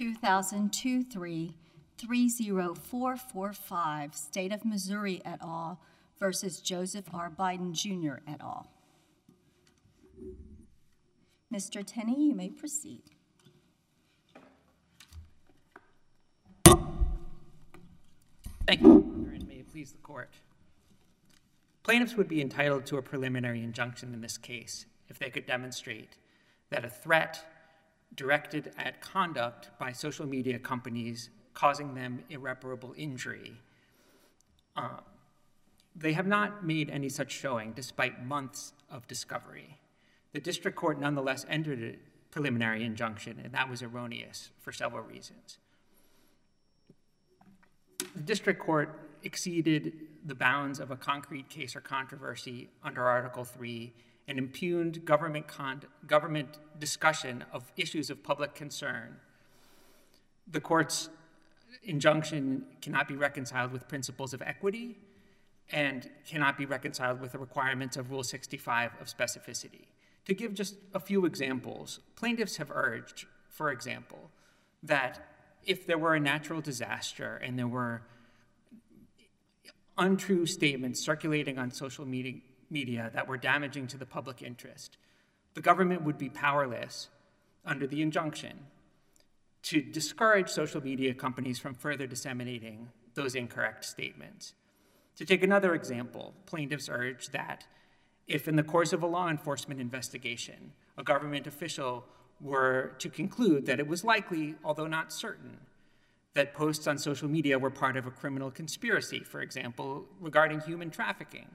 2023-30445, State of Missouri et al. versus Joseph R. Biden Jr. et al. Mr. Tenny, you may proceed. Thank you, and may it please the court. Plaintiffs would be entitled to a preliminary injunction in this case if they could demonstrate that a threat directed at conduct by social media companies causing them irreparable injury. Uh, they have not made any such showing despite months of discovery. The district court nonetheless entered a preliminary injunction, and that was erroneous for several reasons. The district court exceeded the bounds of a concrete case or controversy under Article 3 and impugned government, government discussion of issues of public concern. The court's injunction cannot be reconciled with principles of equity and cannot be reconciled with the requirements of Rule 65 of specificity. To give just a few examples, plaintiffs have urged, for example, that if there were a natural disaster and there were untrue statements circulating on social media, media that were damaging to the public interest, the government would be powerless under the injunction to discourage social media companies from further disseminating those incorrect statements. To take another example, plaintiffs urge that if, in the course of a law enforcement investigation, a government official were to conclude that it was likely, although not certain, that posts on social media were part of a criminal conspiracy, for example, regarding human trafficking,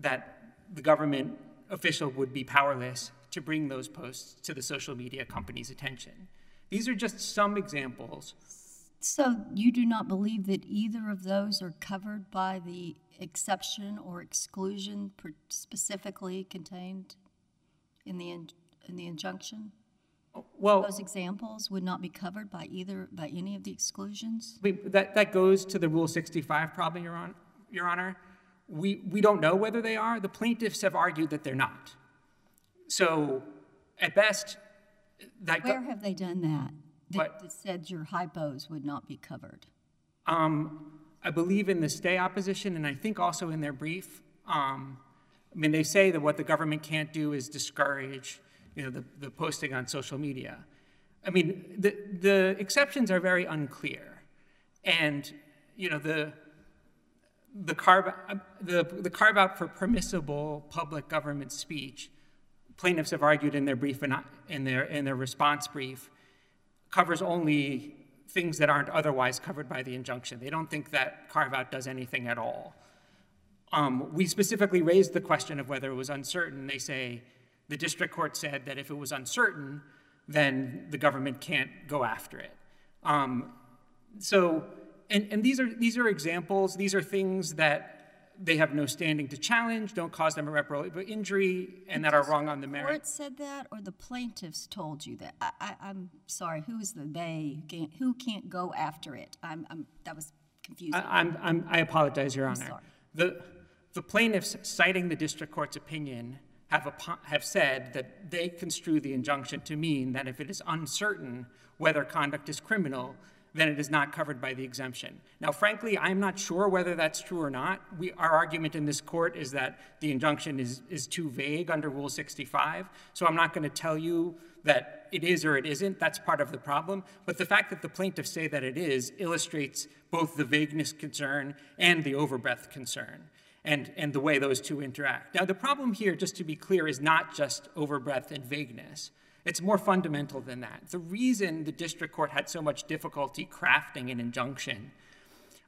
that the government official would be powerless to bring those posts to the social media company's attention. These are just some examples. So you do not believe that either of those are covered by the exception or exclusion specifically contained in the, in, in the injunction? Well, Those examples would not be covered by either, by any of the exclusions? that, that goes to the Rule 65 problem, Your, Hon- Your Honor. We, we don't know whether they are. The plaintiffs have argued that they're not. So, at best, that. Where have they done that? That- That said your hypos would not be covered? Um, I believe in the stay opposition, and I think also in their brief. Um, I mean, they say that what the government can't do is discourage, you know, the, the posting on social media. I mean, the, the exceptions are very unclear. And, you know, the, the carve, the, the carve out for permissible public government speech, plaintiffs have argued in their brief and in their, in their response brief, covers only things that aren't otherwise covered by the injunction. They don't think that carve out does anything at all. Um, we specifically raised the question of whether it was uncertain. They say the district court said that if it was uncertain, then the government can't go after it. Um, so, and, and these are these are examples. These are things that they have no standing to challenge, don't cause them irreparable injury, and that are wrong on the The merits. court said that, or the plaintiffs told you that? I, I'm sorry, who is the they? who can't- Who can't go after it? I'm, I'm, that was confusing. I, I'm, I'm, I apologize, Your Honor. The, the plaintiffs, citing the district court's opinion, have, apo- have said that they construe the injunction to mean that if it is uncertain whether conduct is criminal, then it is not covered by the exemption. Now, frankly, I'm not sure whether that's true or not. We, our argument in this court is that the injunction is, is too vague under Rule 65, so I'm not going to tell you that it is or it isn't. That's part of the problem. But the fact that the plaintiffs say that it is illustrates both the vagueness concern and the overbreadth concern. And, and the way those two interact. Now, the problem here, just to be clear, is not just overbreadth and vagueness. It's more fundamental than that. The reason the district court had so much difficulty crafting an injunction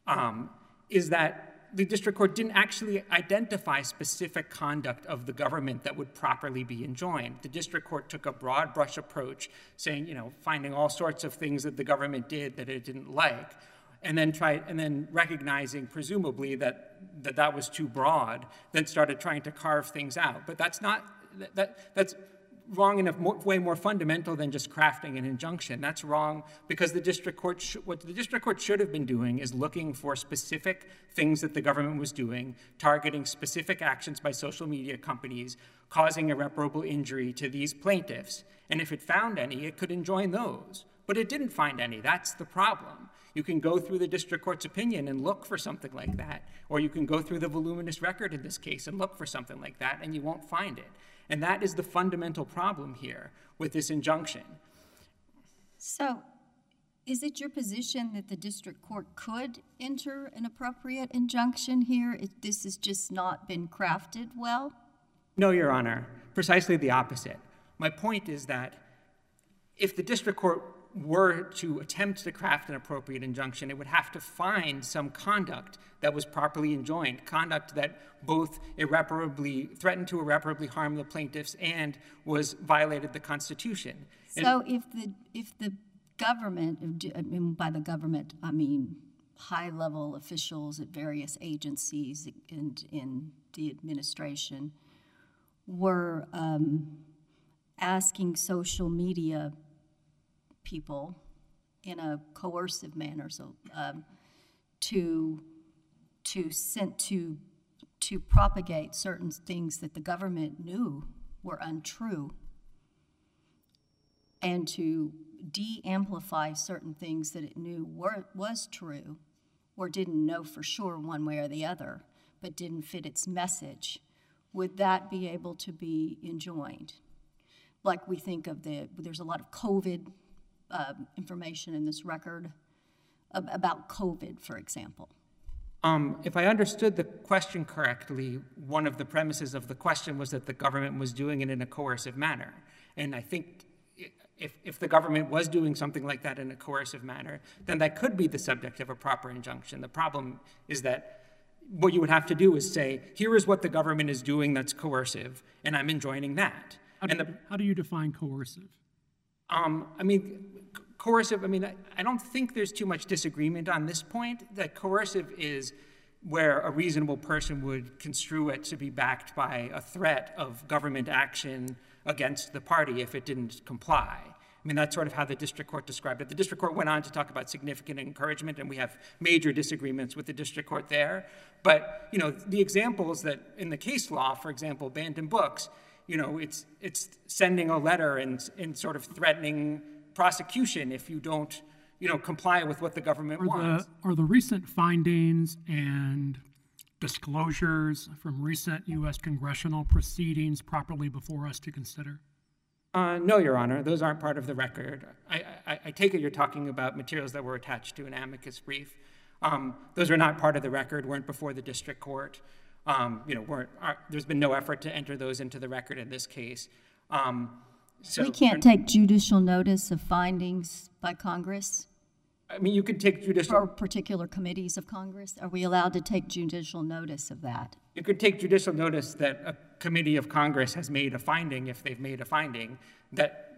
um, is that the district court didn't actually identify specific conduct of the government that would properly be enjoined. The district court took a broad brush approach, saying, you know, finding all sorts of things that the government did that it didn't like, and then tried, and then recognizing, presumably, that that, that was too broad, then started trying to carve things out. But that's not that, that that's wrong in a more, way more fundamental than just crafting an injunction. That's wrong because the district court, what the district court should have been doing is looking for specific things that the government was doing, targeting specific actions by social media companies, causing irreparable injury to these plaintiffs. And if it found any, it could enjoin those. but it didn't find any. That's the problem. You can go through the district court's opinion and look for something like that, or you can go through the voluminous record in this case and look for something like that, and you won't find it. And that is the fundamental problem here with this injunction. So, is it your position that the district court could enter an appropriate injunction here if this has just not been crafted well? No, Your Honor. Precisely the opposite. My point is that if the district court were to attempt to craft an appropriate injunction, it would have to find some conduct that was properly enjoined, conduct that both irreparably threatened to irreparably harm the plaintiffs and was violated the Constitution. So and if the if the government, I mean, by the government, I mean high-level officials at various agencies and in the administration, were um, asking social media people in a coercive manner, so um, to to sent to to propagate certain things that the government knew were untrue, and to de-amplify certain things that it knew were was true, or didn't know for sure one way or the other, but didn't fit its message. Would that be able to be enjoined? Like we think of the there's a lot of COVID uh, information in this record about COVID, for example? Um, if I understood the question correctly, one of the premises of the question was that the government was doing it in a coercive manner. And I think if, if the government was doing something like that in a coercive manner, then that could be the subject of a proper injunction. The problem is that what you would have to do is say, here is what the government is doing that's coercive, and I'm enjoining that. How do, you, how do you define coercive? Um, I mean, coercive, I mean, I, I don't think there's too much disagreement on this point. That coercive is where a reasonable person would construe it to be backed by a threat of government action against the party if it didn't comply. I mean, that's sort of how the district court described it. The district court went on to talk about significant encouragement, and we have major disagreements with the district court there. But, you know, the examples that in the case law, for example, Bantam Books, you know, it's, it's sending a letter and, and sort of threatening prosecution if you don't, you know, comply with what the government are wants. The, are the recent findings and disclosures from recent U.S. congressional proceedings properly before us to consider? Uh, no, Your Honor, those aren't part of the record. I, I, I, take it you're talking about materials that were attached to an amicus brief. Um, those are not part of the record, weren't before the district court. Um, you know, weren't, are, there's been no effort to enter those into the record in this case. Um, so we can't take judicial notice of findings by Congress? I mean, you could take judicial. Or particular committees of Congress? Are we allowed to take judicial notice of that? You could take judicial notice that a committee of Congress has made a finding, if they've made a finding, that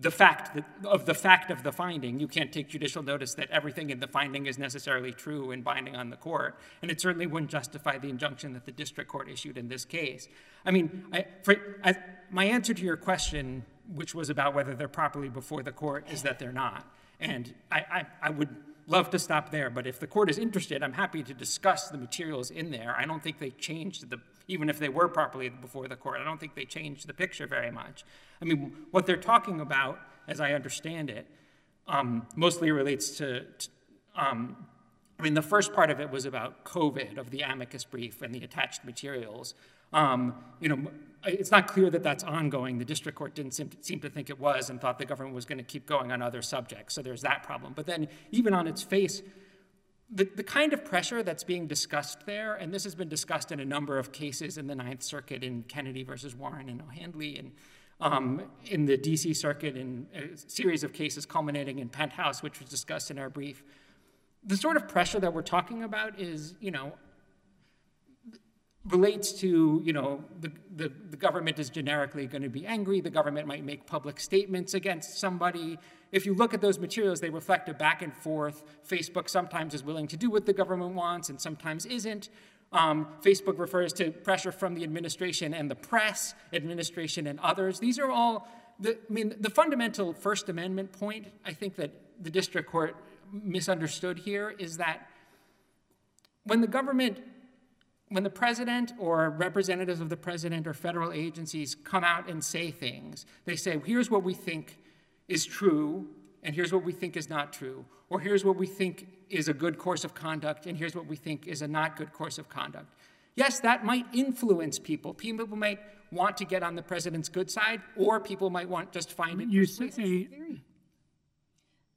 the fact that, of the fact of the finding. You can't take judicial notice that everything in the finding is necessarily true and binding on the court, and it certainly wouldn't justify the injunction that the district court issued in this case. I mean, I, for, I, my answer to your question, which was about whether they're properly before the court, is that they're not. And I, I, I would love to stop there, but if the court is interested, I'm happy to discuss the materials in there. I don't think they changed the, even if they were properly before the court, I don't think they changed the picture very much. I mean, what they're talking about, as I understand it, um, mostly relates to, to um, I mean, the first part of it was about COVID, of the amicus brief and the attached materials. Um, you know, it's not clear that that's ongoing. The district court didn't seem to, seem to think it was and thought the government was going to keep going on other subjects. So there's that problem. But then, even on its face, the, the kind of pressure that's being discussed there, and this has been discussed in a number of cases in the Ninth Circuit in Kennedy versus Warren and O'Handley, and um, in the DC Circuit in a series of cases culminating in Penthouse, which was discussed in our brief. The sort of pressure that we're talking about is, you know, relates to, you know, the, the, the, government is generically going to be angry. The government might make public statements against somebody. If you look at those materials, they reflect a back and forth. Facebook sometimes is willing to do what the government wants and sometimes isn't. Um, Facebook refers to pressure from the administration and the press, administration and others. These are all, the, I mean, the fundamental First Amendment point, I think that the district court misunderstood here is that when the government when the president or representatives of the president or federal agencies come out and say things, they say, here's what we think is true, and here's what we think is not true, or here's what we think is a good course of conduct, and here's what we think is a not good course of conduct. Yes, that might influence people. People might want to get on the president's good side, or people might want just find it. You persuasive. say,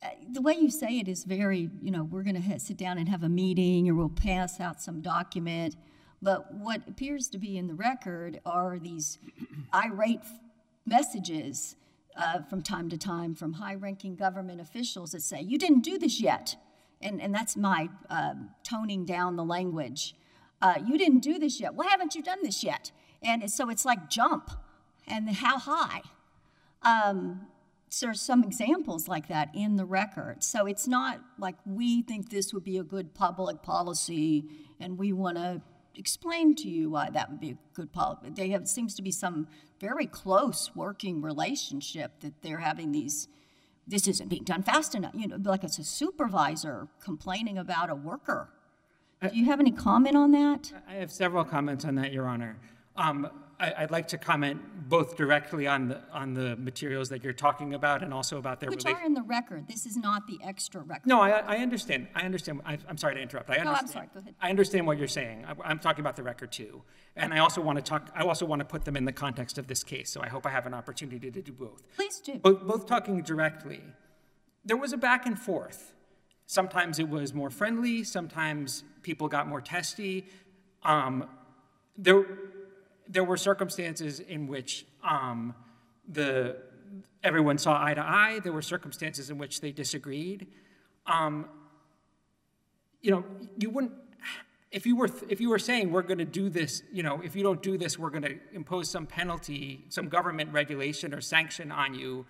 Uh, the way you say it is very, you know, we're going to sit down and have a meeting or we'll pass out some document. But what appears to be in the record are these irate f- messages uh, from time to time from high ranking government officials that say, you didn't do this yet. And, and that's my um, toning down the language. Uh, you didn't do this yet. Why haven't you done this yet? And so it's like jump and how high. Um, so there's some examples like that in the record. So it's not like we think this would be a good public policy and we want to explain to you why that would be a good policy. They have seems to be some very close working relationship that they're having these. This isn't being done fast enough. You know, like it's a supervisor complaining about a worker. Do you have any comment on that? I have several comments on that, Your Honor. Um, I, I'd like to comment both directly on the, on the materials that you're talking about and also about their Which are in the record. This is not the extra record. No, I, I understand. I understand. I, I'm sorry to interrupt. I I'm understand. sorry. Go ahead. I understand what you're saying. I, I'm talking about the record too, and I also want to talk. I also want to put them in the context of this case. So I hope I have an opportunity to do both. Please do. Both, both talking directly, there was a back and forth. Sometimes it was more friendly. Sometimes people got more testy. Um, there, there were circumstances in which um, the everyone saw eye to eye. There were circumstances in which they disagreed. Um, you know, you wouldn't if you were if you were saying we're going to do this, you know, if you don't do this, we're going to impose some penalty, some government regulation or sanction on you.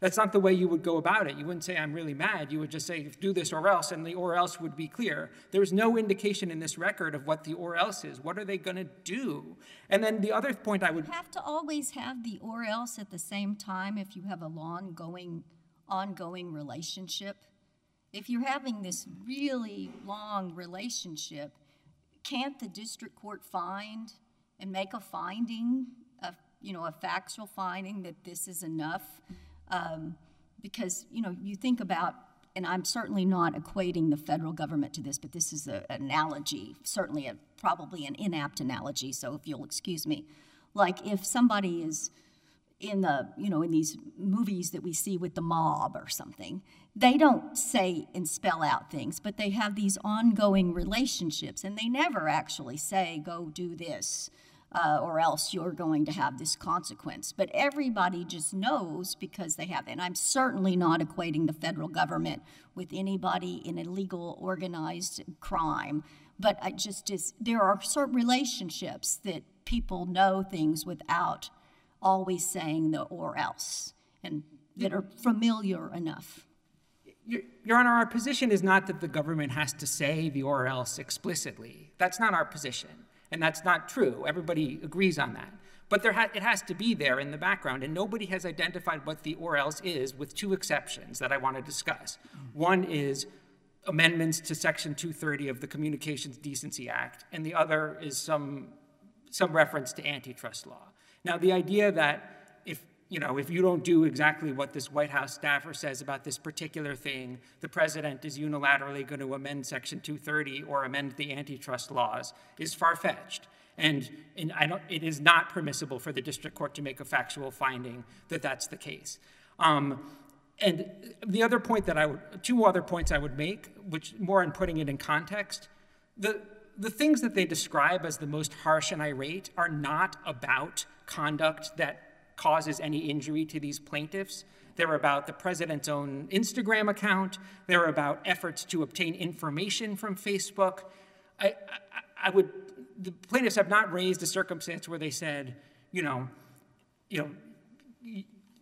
That's not the way you would go about it. You wouldn't say I'm really mad. You would just say do this or else, and the or else would be clear. There's no indication in this record of what the or else is. What are they going to do? And then the other point I would You have to always have the or else at the same time if you have a long going ongoing relationship if you're having this really long relationship can't the district court find and make a finding of you know a factual finding that this is enough um, because you know you think about and i'm certainly not equating the federal government to this but this is an analogy certainly a probably an inapt analogy so if you'll excuse me. Like if somebody is in the you know in these movies that we see with the mob or something they don't say and spell out things but they have these ongoing relationships and they never actually say go do this uh, or else you're going to have this consequence but everybody just knows because they have and i'm certainly not equating the federal government with anybody in illegal organized crime but i just is there are certain relationships that people know things without always saying the or else and that are familiar enough. Your, Your Honor, our position is not that the government has to say the or else explicitly. That's not our position, and that's not true. Everybody agrees on that. But ha- it has to be there in the background, and nobody has identified what the or else is, with two exceptions that I want to discuss. One is amendments to Section 230 of the Communications Decency Act, and the other is some, some reference to antitrust law. Now, the idea that you know, if you don't do exactly what this White House staffer says about this particular thing, the president is unilaterally going to amend Section 230 or amend the antitrust laws is far-fetched. And, and it is not permissible for the district court to make a factual finding that that's the case. Um, and the other point that I would, two other points I would make, which more in putting it in context, the, the things that they describe as the most harsh and irate are not about conduct that causes any injury to these plaintiffs. They're about the president's own Instagram account. They're about efforts to obtain information from Facebook. I, I, I would, the plaintiffs have not raised a circumstance where they said, you know, you know,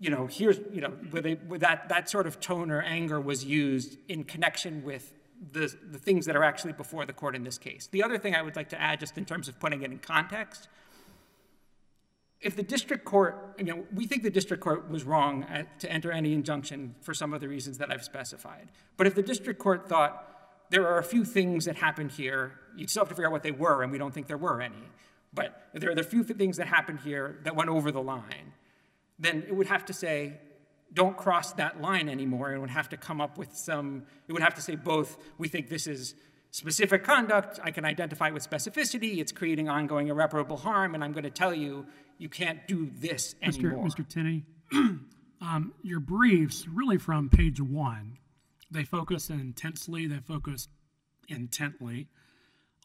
you know, here's, you know, where, they, where that, that sort of tone or anger was used in connection with the, the things that are actually before the court in this case. The other thing I would like to add, just in terms of putting it in context, if the district court, you know, we think the district court was wrong at, to enter any injunction for some of the reasons that I've specified. But if the district court thought there are a few things that happened here, you'd still have to figure out what they were, and we don't think there were any. But there are the few things that happened here that went over the line, then it would have to say, don't cross that line anymore and would have to come up with some, it would have to say both, we think this is specific conduct, I can identify with specificity, it's creating ongoing irreparable harm, and I'm going to tell you, you can't do this anymore. Mr. Tenny, um, your briefs, really from page one, they focus intensely, they focus intently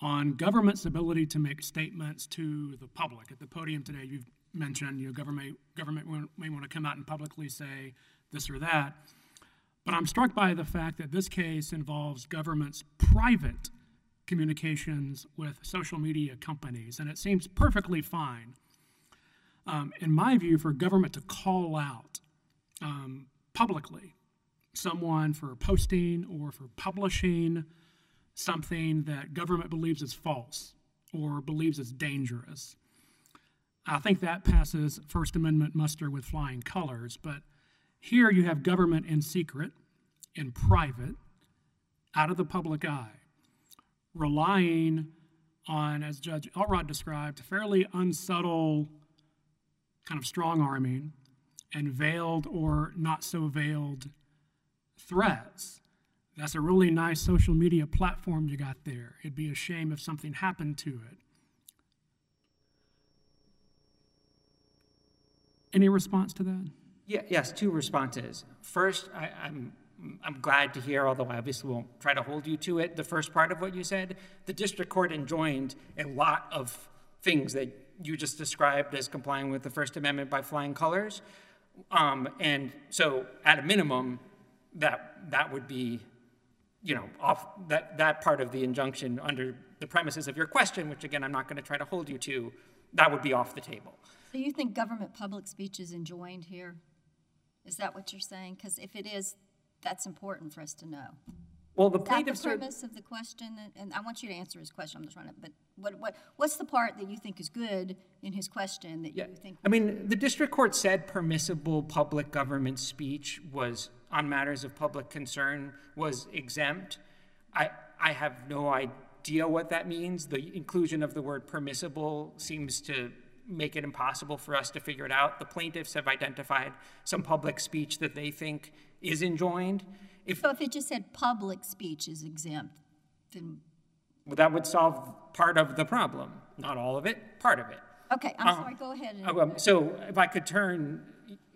on government's ability to make statements to the public. At the podium today, you've mentioned you know, government, government may want to come out and publicly say this or that. But I'm struck by the fact that this case involves government's private communications with social media companies, and it seems perfectly fine, um, in my view, for government to call out um, publicly someone for posting or for publishing something that government believes is false or believes is dangerous. I think that passes First Amendment muster with flying colors, but here you have government in secret, in private, out of the public eye, relying on, as Judge Elrod described, fairly unsubtle kind of strong arming and veiled or not so veiled threats. That's a really nice social media platform you got there. It'd be a shame if something happened to it. Any response to that? Yeah, yes, two responses. First, I, I'm I'm glad to hear, although I obviously won't try to hold you to it, the first part of what you said. The district court enjoined a lot of things that you just described as complying with the First Amendment by flying colors. Um, and so, at a minimum, that that would be, you know, off that that part of the injunction under the premises of your question, which again I'm not going to try to hold you to, that would be off the table. So you think government public speech is enjoined here? Is that what you're saying? Because if it is, that's important for us to know. Well, the Is that the premise of the question? And- And I want you to answer his question, I'm just trying to, but what, what, what's the part that you think is good in his question that Yeah, you think? I mean, the district court said permissible public government speech was, on matters of public concern, was exempt. I, I have no idea what that means. The inclusion of the word permissible seems to make it impossible for us to figure it out. The plaintiffs have identified some public speech that they think is enjoined. If, So if it just said public speech is exempt, then, well, that would solve part of the problem, not all of it, part of it. okay, I'm sorry, go ahead. and- um, So if I could turn,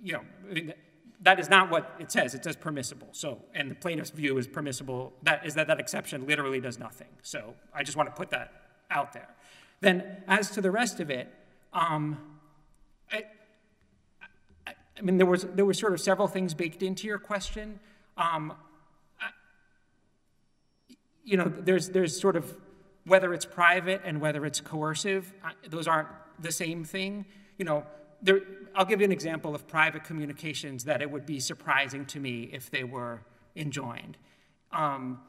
you know, I mean, that is not what it says. It says permissible. So, and the plaintiff's view is permissible, that is that that exception literally does nothing. So I just want to put that out there. Then as to the rest of it, um, I, I, mean, there was, there were sort of several things baked into your question. Um, you know, there's, there's sort of whether it's private and whether it's coercive, those aren't the same thing. You know, there, I'll give you an example of private communications that it would be surprising to me if they were enjoined. Um,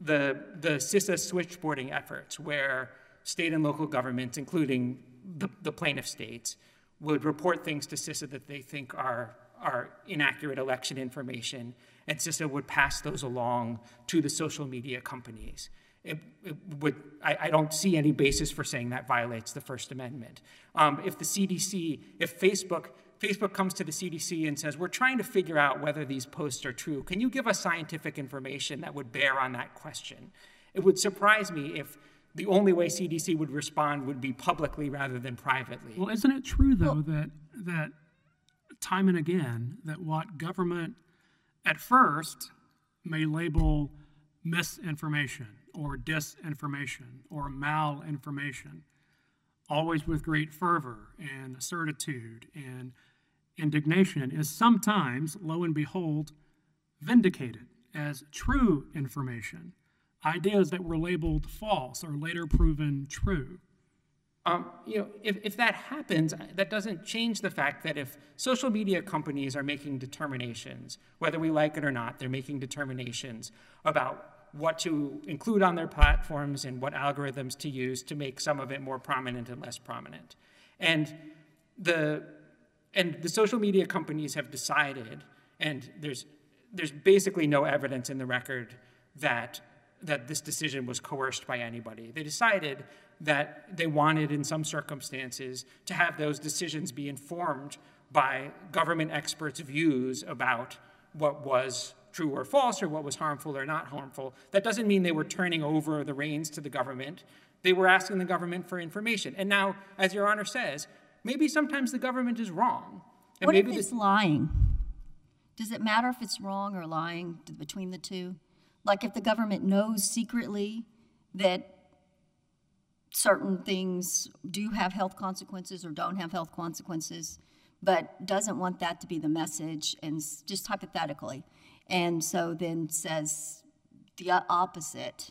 the, the CISA switchboarding efforts, where state and local governments, including the, the plaintiff states, would report things to CISA that they think are, are inaccurate election information, and CISA would pass those along to the social media companies. It, it would, I, I don't see any basis for saying that violates the First Amendment. Um, if the CDC, if Facebook, Facebook comes to the CDC and says, we're trying to figure out whether these posts are true, can you give us scientific information that would bear on that question? It would surprise me if the only way CDC would respond would be publicly rather than privately. Well, isn't it true though that that time and again that what government at first may label misinformation or disinformation or malinformation, always with great fervor and certitude and indignation, is sometimes, lo and behold, vindicated as true information. Ideas that were labeled false are later proven true. Um, you know, if, if that happens, that doesn't change the fact that if social media companies are making determinations, whether we like it or not, they're making determinations about what to include on their platforms and what algorithms to use to make some of it more prominent and less prominent. And the and the social media companies have decided, and there's there's basically no evidence in the record that that this decision was coerced by anybody. They decided that they wanted, in some circumstances, to have those decisions be informed by government experts' views about what was true or false or what was harmful or not harmful. That doesn't mean they were turning over the reins to the government. They were asking the government for information. And now, as Your Honor says, maybe sometimes the government is wrong. And What if maybe the- it's lying? Does it matter if it's wrong or lying between the two? Like if the government knows secretly that certain things do have health consequences or don't have health consequences, but doesn't want that to be the message, and just hypothetically, and so then says the opposite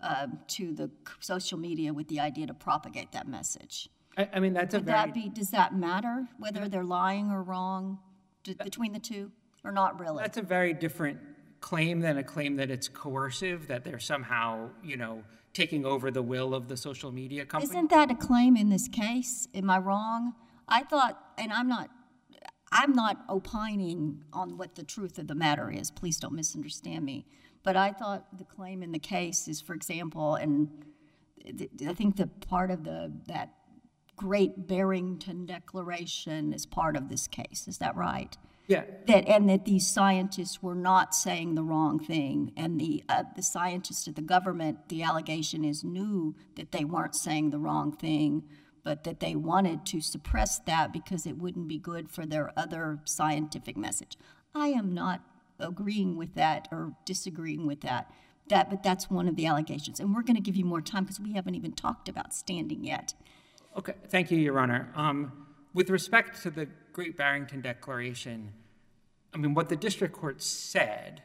um, to the social media with the idea to propagate that message. I, I mean, that's a Would very. that be, does that matter, whether they're lying or wrong d- between the two, or not really? That's a very different claim than a claim that it's coercive, that they're somehow, you know, taking over the will of the social media company. Isn't that a claim in this case? Am I wrong? I thought, and I'm not, I'm not opining on what the truth of the matter is. Please don't misunderstand me. But I thought the claim in the case is, for example, and I think the part of the that Great Barrington Declaration is part of this case. Is that right? Yeah, that and that these scientists were not saying the wrong thing and the uh, the scientists at the government the allegation is knew that they weren't saying the wrong thing but that they wanted to suppress that because it wouldn't be good for their other scientific message. I am not agreeing with that or disagreeing with that that but that's one of the allegations and we're going to give you more time because we haven't even talked about standing yet. Okay, thank you, Your Honor. Um, with respect to the Great Barrington Declaration, I mean, what the district court said,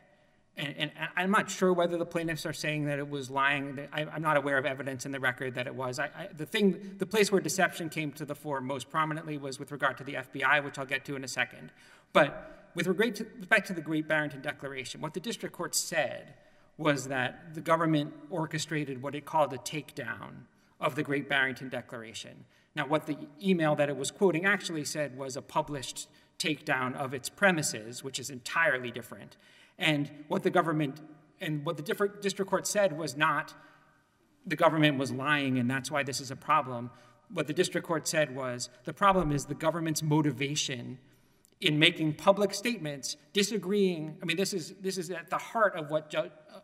and, and I'm not sure whether the plaintiffs are saying that it was lying. I, I'm not aware of evidence in the record that it was. I, I, the thing, the place where deception came to the fore most prominently was with regard to the FBI, which I'll get to in a second. But with regard to, respect to the Great Barrington Declaration, what the district court said was that the government orchestrated what it called a takedown of the Great Barrington Declaration. Now, what the email that it was quoting actually said was a published takedown of its premises, which is entirely different. And what the government and what the district court said was not the government was lying and that's why this is a problem. What the district court said was the problem is the government's motivation in making public statements disagreeing. I mean, this is this is at the heart of what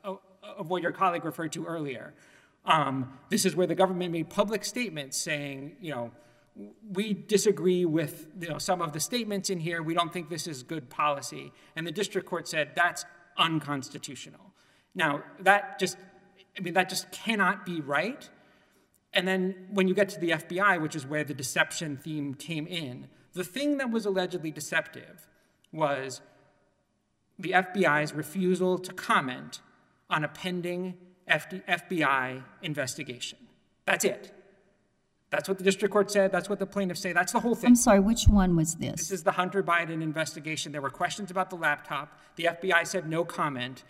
of what your colleague referred to earlier. Um, this is where the government made public statements saying, you know, we disagree with you know, some of the statements in here. We don't think this is good policy. And the district court said that's unconstitutional. Now, that just, I mean, that just cannot be right. And then when you get to the FBI, which is where the deception theme came in, the thing that was allegedly deceptive was the FBI's refusal to comment on a pending FBI investigation. That's it. That's what the district court said. That's what the plaintiffs say. That's the whole thing. i'm sorry which one was This this is the Hunter Biden investigation. There were questions about the laptop. The FBI said no comment.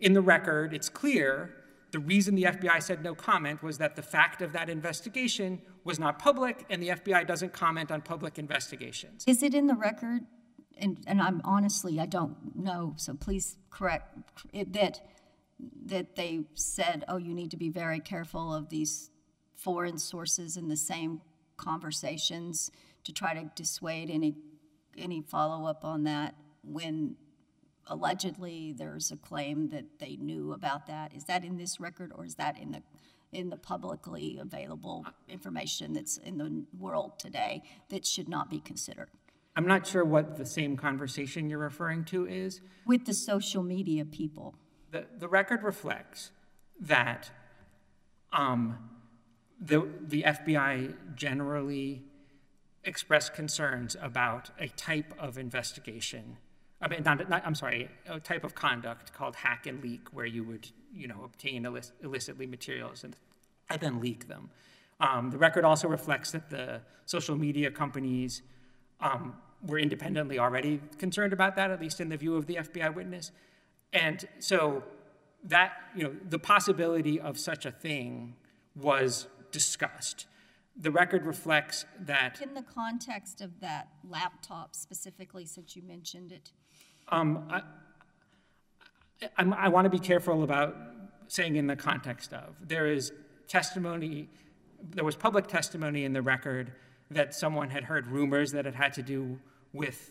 In the record, it's clear the reason the FBI said no comment was that the fact of that investigation was not public, and the FBI doesn't comment on public investigations. Is it in the record? And, and I'm honestly, I don't know, so please correct, it- that, that they said, oh, you need to be very careful of these foreign sources in the same conversations to try to dissuade any, any follow-up on that when allegedly there's a claim that they knew about that? Is that in this record or is that in the, in the publicly available information that's in the world today that should not be considered? I'm not sure what the same conversation you're referring to is. With the social media people. The, the record reflects that um, the, the FBI generally expressed concerns about a type of investigation. I mean, not, not, I'm sorry, a type of conduct called hack and leak, where you would, you know, obtain illic- illicitly materials and, and then leak them. Um, the record also reflects that the social media companies um, were independently already concerned about that, at least in the view of the FBI witness. And so that, you know, the possibility of such a thing was discussed. The record reflects that In the context of that laptop specifically, since you mentioned it, um, I, I'm, I want to be careful about saying in the context of. There is testimony, there was public testimony in the record that someone had heard rumors that it had to do with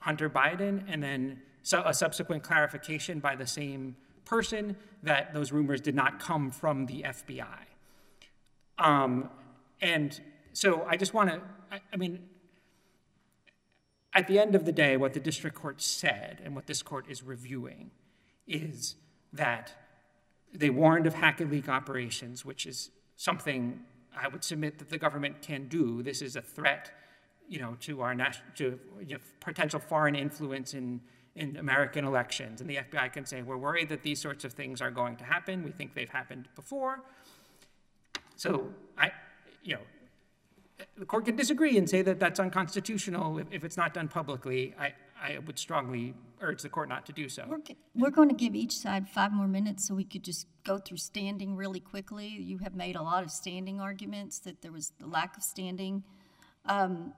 Hunter Biden, and then so a subsequent clarification by the same person that those rumors did not come from the FBI. Um, and so I just want to, I, I mean, at the end of the day, what the district court said and what this court is reviewing is that they warned of hack and leak operations, which is something I would submit that the government can do. This is a threat, you know, to our national, to you know, potential foreign influence in in American elections. And the FBI can say, we're worried that these sorts of things are going to happen. We think they've happened before. So I, you know, the court can disagree and say that that's unconstitutional if, if it's not done publicly. I, I would strongly urge the court not to do so. We're, we're going to give each side five more minutes so we could just go through standing really quickly. You have made a lot of standing arguments that there was the lack of standing. Um,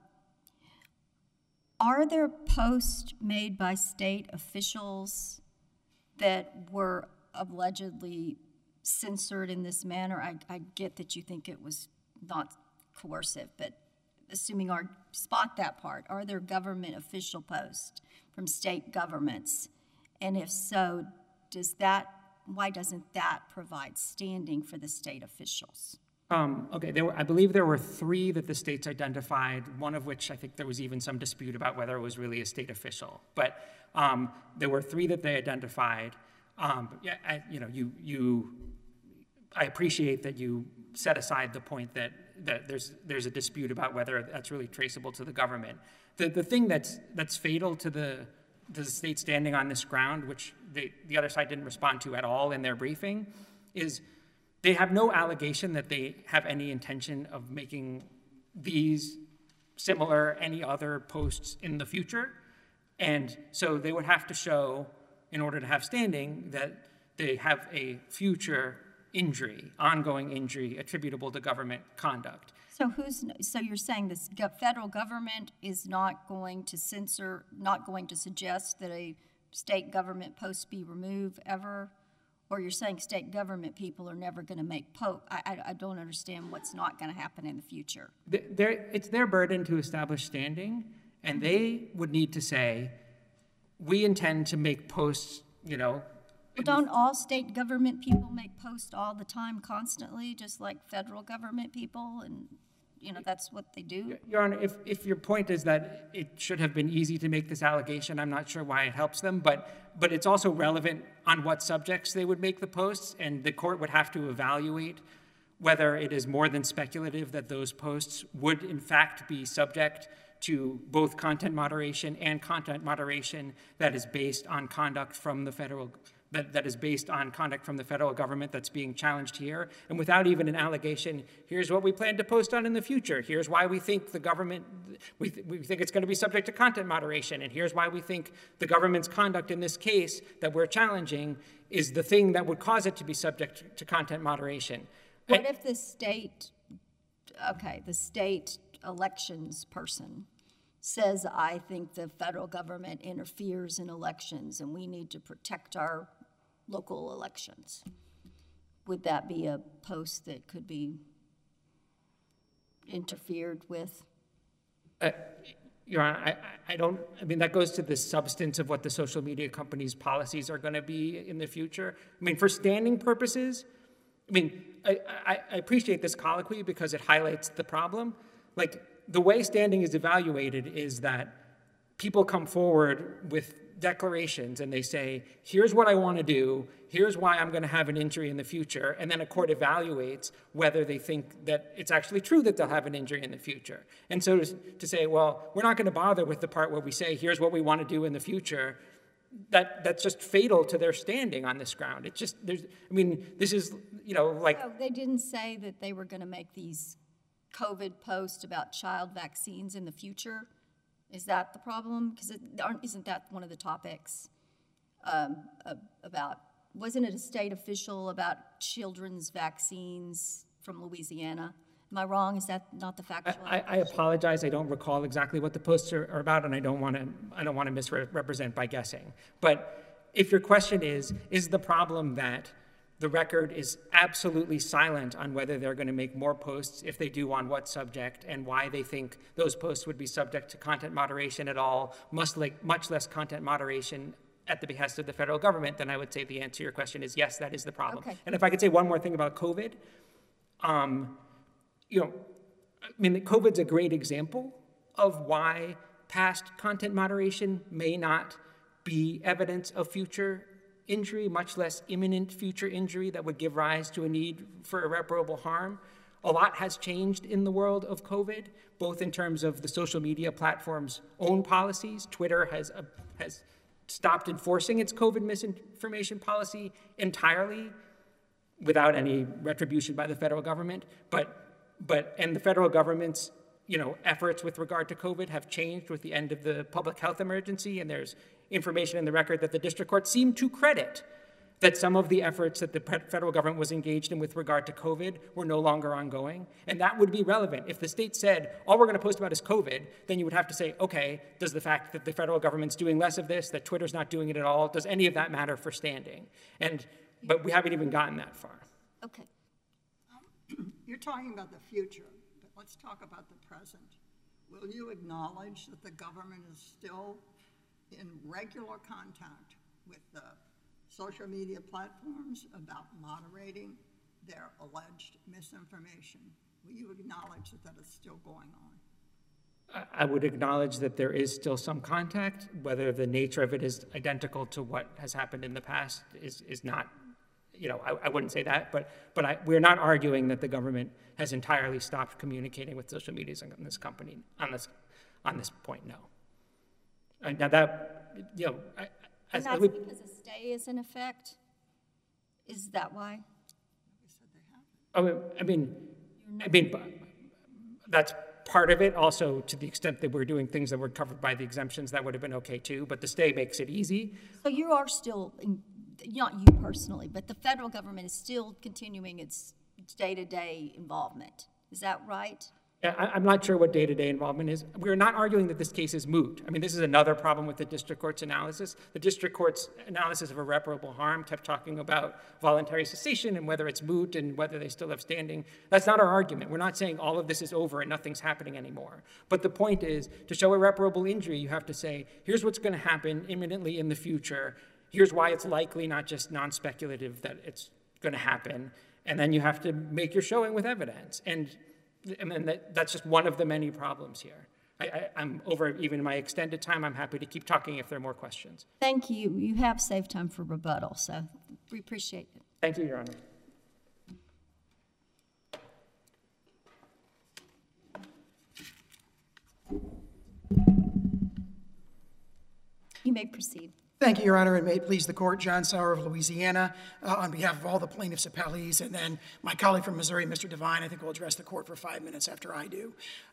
are there posts made by state officials that were allegedly censored in this manner? I, I get that you think it was not coercive, but assuming our spot that part, are there government official posts from state governments? And if so, does that why doesn't that provide standing for the state officials? Um, okay, were, I believe there were three that the states identified, one of which I think there was even some dispute about whether it was really a state official. But um, there were three that they identified. Um, yeah, I, you know, you, you, I appreciate that you set aside the point that, that there's, there's a dispute about whether that's really traceable to the government. The, the thing that's, that's fatal to the, the state standing on this ground, which they, the other side didn't respond to at all in their briefing, is they have no allegation that they have any intention of making these similar any other posts in the future. And so they would have to show, in order to have standing, that they have a future injury, ongoing injury attributable to government conduct. So who's, so you're saying this federal government is not going to censor, not going to suggest that a state government post be removed ever? Or you're saying state government people are never going to make po, I, I, I don't understand what's not going to happen in the future. They're- it's their burden to establish standing, and they would need to say, we intend to make posts, you know, Well, don't all state government people make posts all the time constantly, just like federal government people? And, you know, that's what they do? Your Honor, if, if your point is that it should have been easy to make this allegation, I'm not sure why it helps them, but, but it's also relevant on what subjects they would make the posts, and the court would have to evaluate whether it is more than speculative that those posts would in fact be subject to both content moderation and content moderation that is based on conduct from the federal that, that is based on conduct from the federal government that's being challenged here, and without even an allegation, here's what we plan to post on in the future. Here's why we think the government, we, th- we think it's going to be subject to content moderation, and here's why we think the government's conduct in this case that we're challenging is the thing that would cause it to be subject to content moderation. What if the state, okay, the state elections person says, I think the federal government interferes in elections and we need to protect our local elections? Would that be a post that could be interfered with? Uh, Your Honor, I, I- I don't, I mean, that goes to the substance of what the social media companies' policies are going to be in the future. I mean, for standing purposes, I mean, I, I, I appreciate this colloquy because it highlights the problem. Like, the way standing is evaluated is that people come forward with declarations and they say, here's what I want to do, here's why I'm going to have an injury in the future, and then a court evaluates whether they think that it's actually true that they'll have an injury in the future. And so to, say, well, we're not going to bother with the part where we say, here's what we want to do in the future, that, that's just fatal to their standing on this ground. It's just, there's, I mean, this is, you know, like, they didn't say that they were going to make these COVID posts about child vaccines in the future? Is that the problem? Because isn't that one of the topics um, about, wasn't it a state official about children's vaccines from Louisiana? Am I wrong? Is that not the factual? I, I apologize. I don't recall exactly what the posts are, are about, and I don't want to. I don't want to misrepresent by guessing. But if your question is, is the problem that the record is absolutely silent on whether they're going to make more posts, if they do, on what subject, and why they think those posts would be subject to content moderation at all, much, like, much less content moderation at the behest of the federal government, then I would say the answer to your question is yes, that is the problem. Okay. And if I could say one more thing about COVID, um, you know, I mean, COVID's a great example of why past content moderation may not be evidence of future injury, much less imminent future injury that would give rise to a need for irreparable harm. A lot has changed in the world of COVID, both in terms of the social media platform's own policies. Twitter has, uh, has stopped enforcing its COVID misinformation policy entirely without any retribution by the federal government. But, but and the federal government's you know, efforts with regard to COVID have changed with the end of the public health emergency, and there's information in the record that the district court seemed to credit that some of the efforts that the federal government was engaged in with regard to COVID were no longer ongoing. And that would be relevant. If the state said, all we're going to post about is COVID, then you would have to say, okay, does the fact that the federal government's doing less of this, that Twitter's not doing it at all, does any of that matter for standing? And, but we haven't even gotten that far. Okay. You're talking about the future, let's talk about the present. Will you acknowledge that the government is still in regular contact with the social media platforms about moderating their alleged misinformation? Will you acknowledge that that is still going on? I would acknowledge that there is still some contact. Whether the nature of it is identical to what has happened in the past is, is not, you know, I, I wouldn't say that, but, but I, we're not arguing that the government has entirely stopped communicating with social medias on this company, on this, on this point, no. And now that, you know, I- And that's we, because a stay is in effect? Is that why? Oh, I mean, I mean, I mean, that's part of it. Also, to the extent that we're doing things that were covered by the exemptions, that would have been okay too. But the stay makes it easy. So you are still, in- not you personally, but the federal government is still continuing its day-to-day involvement. Is that right? I'm not sure what day-to-day involvement is. We're not arguing that this case is moot. I mean, this is another problem with the district court's analysis. The district court's analysis of irreparable harm kept talking about voluntary cessation and whether it's moot and whether they still have standing. That's not our argument. We're not saying all of this is over and nothing's happening anymore. But the point is, to show irreparable injury, you have to say, here's what's going to happen imminently in the future. Here's why it's likely, not just non-speculative, that it's going to happen. And then you have to make your showing with evidence. And I mean, that, that's just one of the many problems here. I, I, I'm over even my extended time. I'm happy to keep talking if there are more questions. Thank you. You have saved time for rebuttal, so we appreciate it. Thank you, Your Honor. You may proceed. Thank you, Your Honor, and may it please the court, John Sauer of Louisiana, uh, on behalf of all the plaintiffs' appellees, and then my colleague from Missouri, Mr. Divine, I think will address the court for five minutes after I do.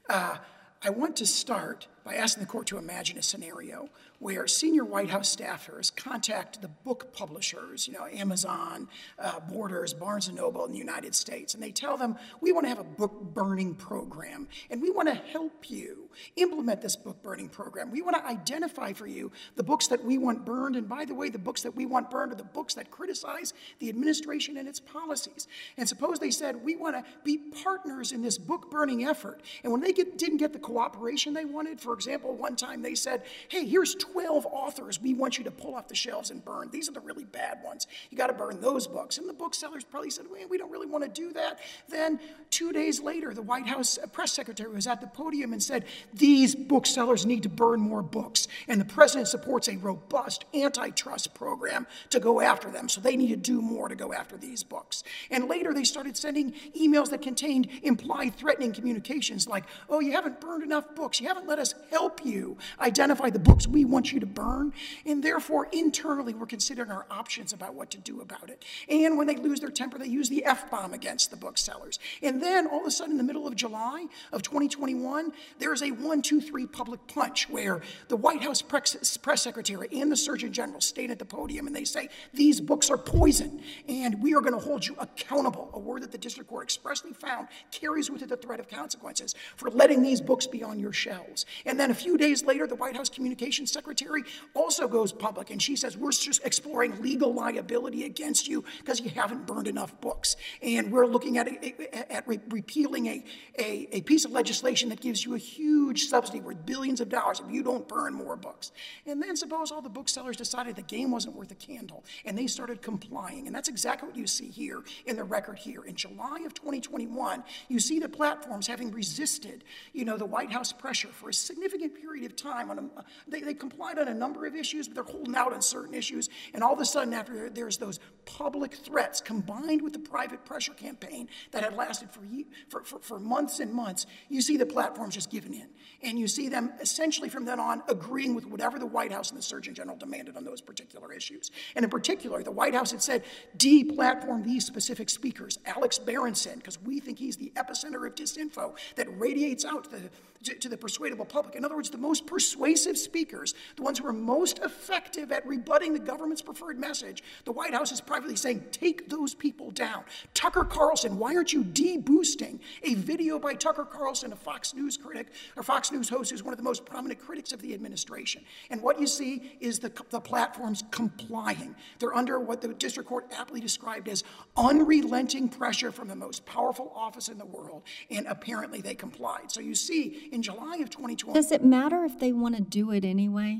Uh, I want to start by asking the court to imagine a scenario where senior White House staffers contact the book publishers, you know, Amazon, uh, Borders, Barnes Noble in the United States, and they tell them, we want to have a book burning program, and we want to help you implement this book burning program. We want to identify for you the books that we want burned, and by the way, the books that we want burned are the books that criticize the administration and its policies. And suppose they said, we want to be partners in this book burning effort, and when they get, didn't get the cooperation they wanted, for example, one time they said, hey, here's 12 authors we want you to pull off the shelves and burn. These are the really bad ones. You got to burn those books. And the booksellers probably said, well, we don't really want to do that. Then two days later, the White House uh, press secretary was at the podium and said, these booksellers need to burn more books. And the president supports a robust antitrust program to go after them. So they need to do more to go after these books. And later they started sending emails that contained implied threatening communications like, oh, you haven't burned enough books. You haven't let us help you identify the books we want you to burn. And therefore, internally, we're considering our options about what to do about it. And when they lose their temper, they use the F bomb against the booksellers. And then all of a sudden, in the middle of July of 2021, there's a one, two, three public punch where the White House press, press secretary and the Surgeon General stand at the podium and they say, These books are poison, and we are going to hold you accountable. A word that the district court expressly found carries with it the threat of consequences for letting these books be on your shelves. And And then a few days later, the White House Communications Secretary also goes public and she says, We're just exploring legal liability against you because you haven't burned enough books. And we're looking at, a, at re- repealing a, a, a piece of legislation that gives you a huge subsidy worth billions of dollars if you don't burn more books. And then suppose all the booksellers decided the game wasn't worth a candle and they started complying. And that's exactly what you see here in the record here. In July of 2021, you see the platforms having resisted, you know, the White House pressure for a significant period of time. On a, they, they complied on a number of issues, but they're holding out on certain issues. And all of a sudden, after there's those public threats combined with the private pressure campaign that had lasted for, for, for, for months and months, you see the platforms just giving in. And you see them essentially from then on agreeing with whatever the White House and the Surgeon General demanded on those particular issues. And in particular, the White House had said, deplatform these specific speakers. Alex Berenson, because we think he's the epicenter of disinfo that radiates out to the to, the persuadable public. In other words, the most persuasive speakers, the ones who are most effective at rebutting the government's preferred message, the White House is privately saying, take those people down. Tucker Carlson, why aren't you de-boosting a video by Tucker Carlson, a Fox News critic, or Fox News host who's one of the most prominent critics of the administration? And what you see is the, the platforms complying. They're under what the district court aptly described as unrelenting pressure from the most powerful office in the world, and apparently they complied. So you see in July of 2020. Does it matter if they want to do it anyway?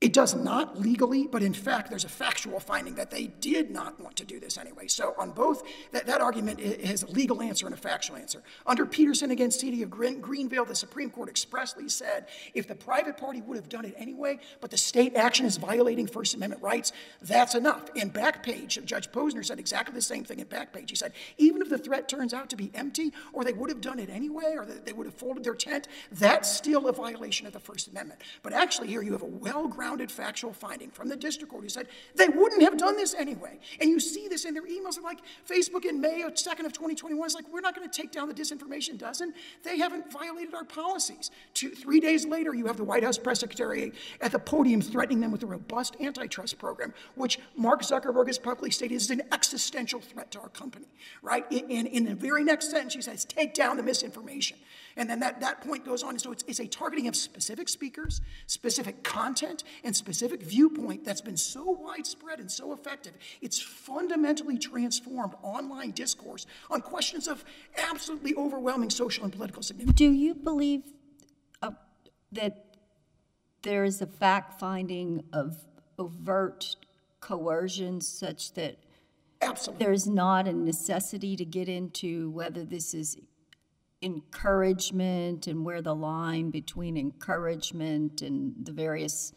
It does not legally, but in fact, there's a factual finding that they did not want to do this anyway. So, on both, that, that argument has a legal answer and a factual answer. Under Peterson against City of Green, Greenville, the Supreme Court expressly said if the private party would have done it anyway, but the state action is violating First Amendment rights, that's enough. And Backpage, Judge Posner said exactly the same thing in Backpage. He said even if the threat turns out to be empty, or they would have done it anyway, or they would have folded their tent, that's still a violation of the First Amendment. But actually, here you have a well grounded factual finding from the district court who said they wouldn't have done this anyway. And you see this in their emails. Like Facebook in May 2nd of 2021 is like, we're not going to take down the disinformation dozen. They haven't violated our policies. Two, three days later, you have the White House press secretary at the podium threatening them with a robust antitrust program, which Mark Zuckerberg has publicly stated is an existential threat to our company, right? And in the very next sentence, he says, take down the misinformation. And then that, that point goes on. And So it's, it's a targeting of specific speakers, specific content, and specific viewpoint that's been so widespread and so effective. It's fundamentally transformed online discourse on questions of absolutely overwhelming social and political significance. Do you believe uh, that there is a fact finding of overt coercion such that Absolutely. there's not a necessity to get into whether this is encouragement and where the line between encouragement and the various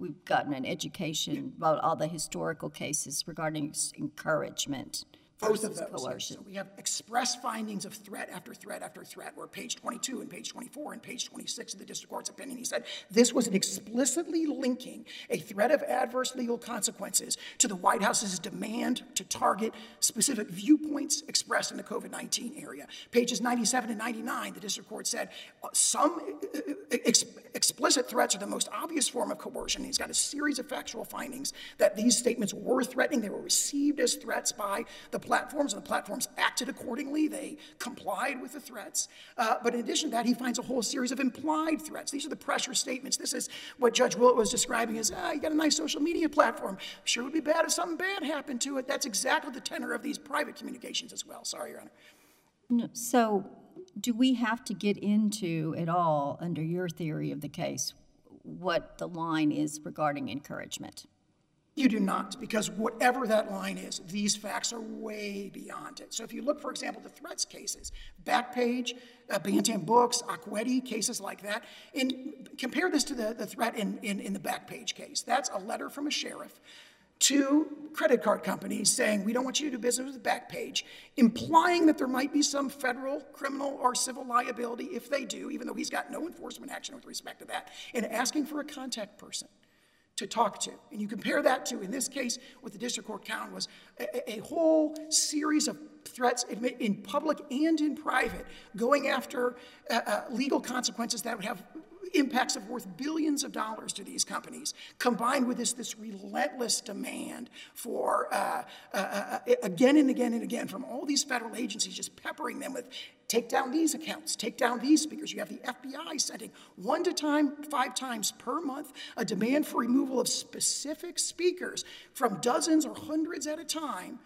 we've gotten an education about all the historical cases regarding encouragement both of those. Coercion. So we have express findings of threat after threat after threat. We're page 22 and page 24 and page 26 of the district court's opinion. He said this was an explicitly linking a threat of adverse legal consequences to the White House's demand to target specific viewpoints expressed in the COVID 19 area. Pages 97 and 99, the district court said uh, some uh, uh, ex- explicit threats are the most obvious form of coercion. He's got a series of factual findings that these statements were threatening, they were received as threats by the platforms, and the platforms acted accordingly. They complied with the threats. Uh, but in addition to that, he finds a whole series of implied threats. These are the pressure statements. This is what Judge Willett was describing as, ah, you got a nice social media platform. Sure would be bad if something bad happened to it. That's exactly the tenor of these private communications as well. Sorry, Your Honor. No, so do we have to get into at all, under your theory of the case, what the line is regarding encouragement? You do not, because whatever that line is, these facts are way beyond it. So if you look, for example, the threats cases, Backpage, uh, Bantam Books, Okwedy, cases like that, and compare this to the, the threat in, in, in the Backpage case. That's a letter from a sheriff to credit card companies saying, we don't want you to do business with Backpage, implying that there might be some federal, criminal, or civil liability if they do, even though he's got no enforcement action with respect to that, and asking for a contact person to talk to. And you compare that to, in this case, what the district court found was a, a, whole series of threats in public and in private, going after uh, uh, legal consequences that would have impacts of worth billions of dollars to these companies, combined with this, this relentless demand for, uh, uh, uh, again and again and again, from all these federal agencies just peppering them with take down these accounts, take down these speakers. You have the FBI sending one to time, five times per month a demand for removal of specific speakers from dozens or hundreds at a time,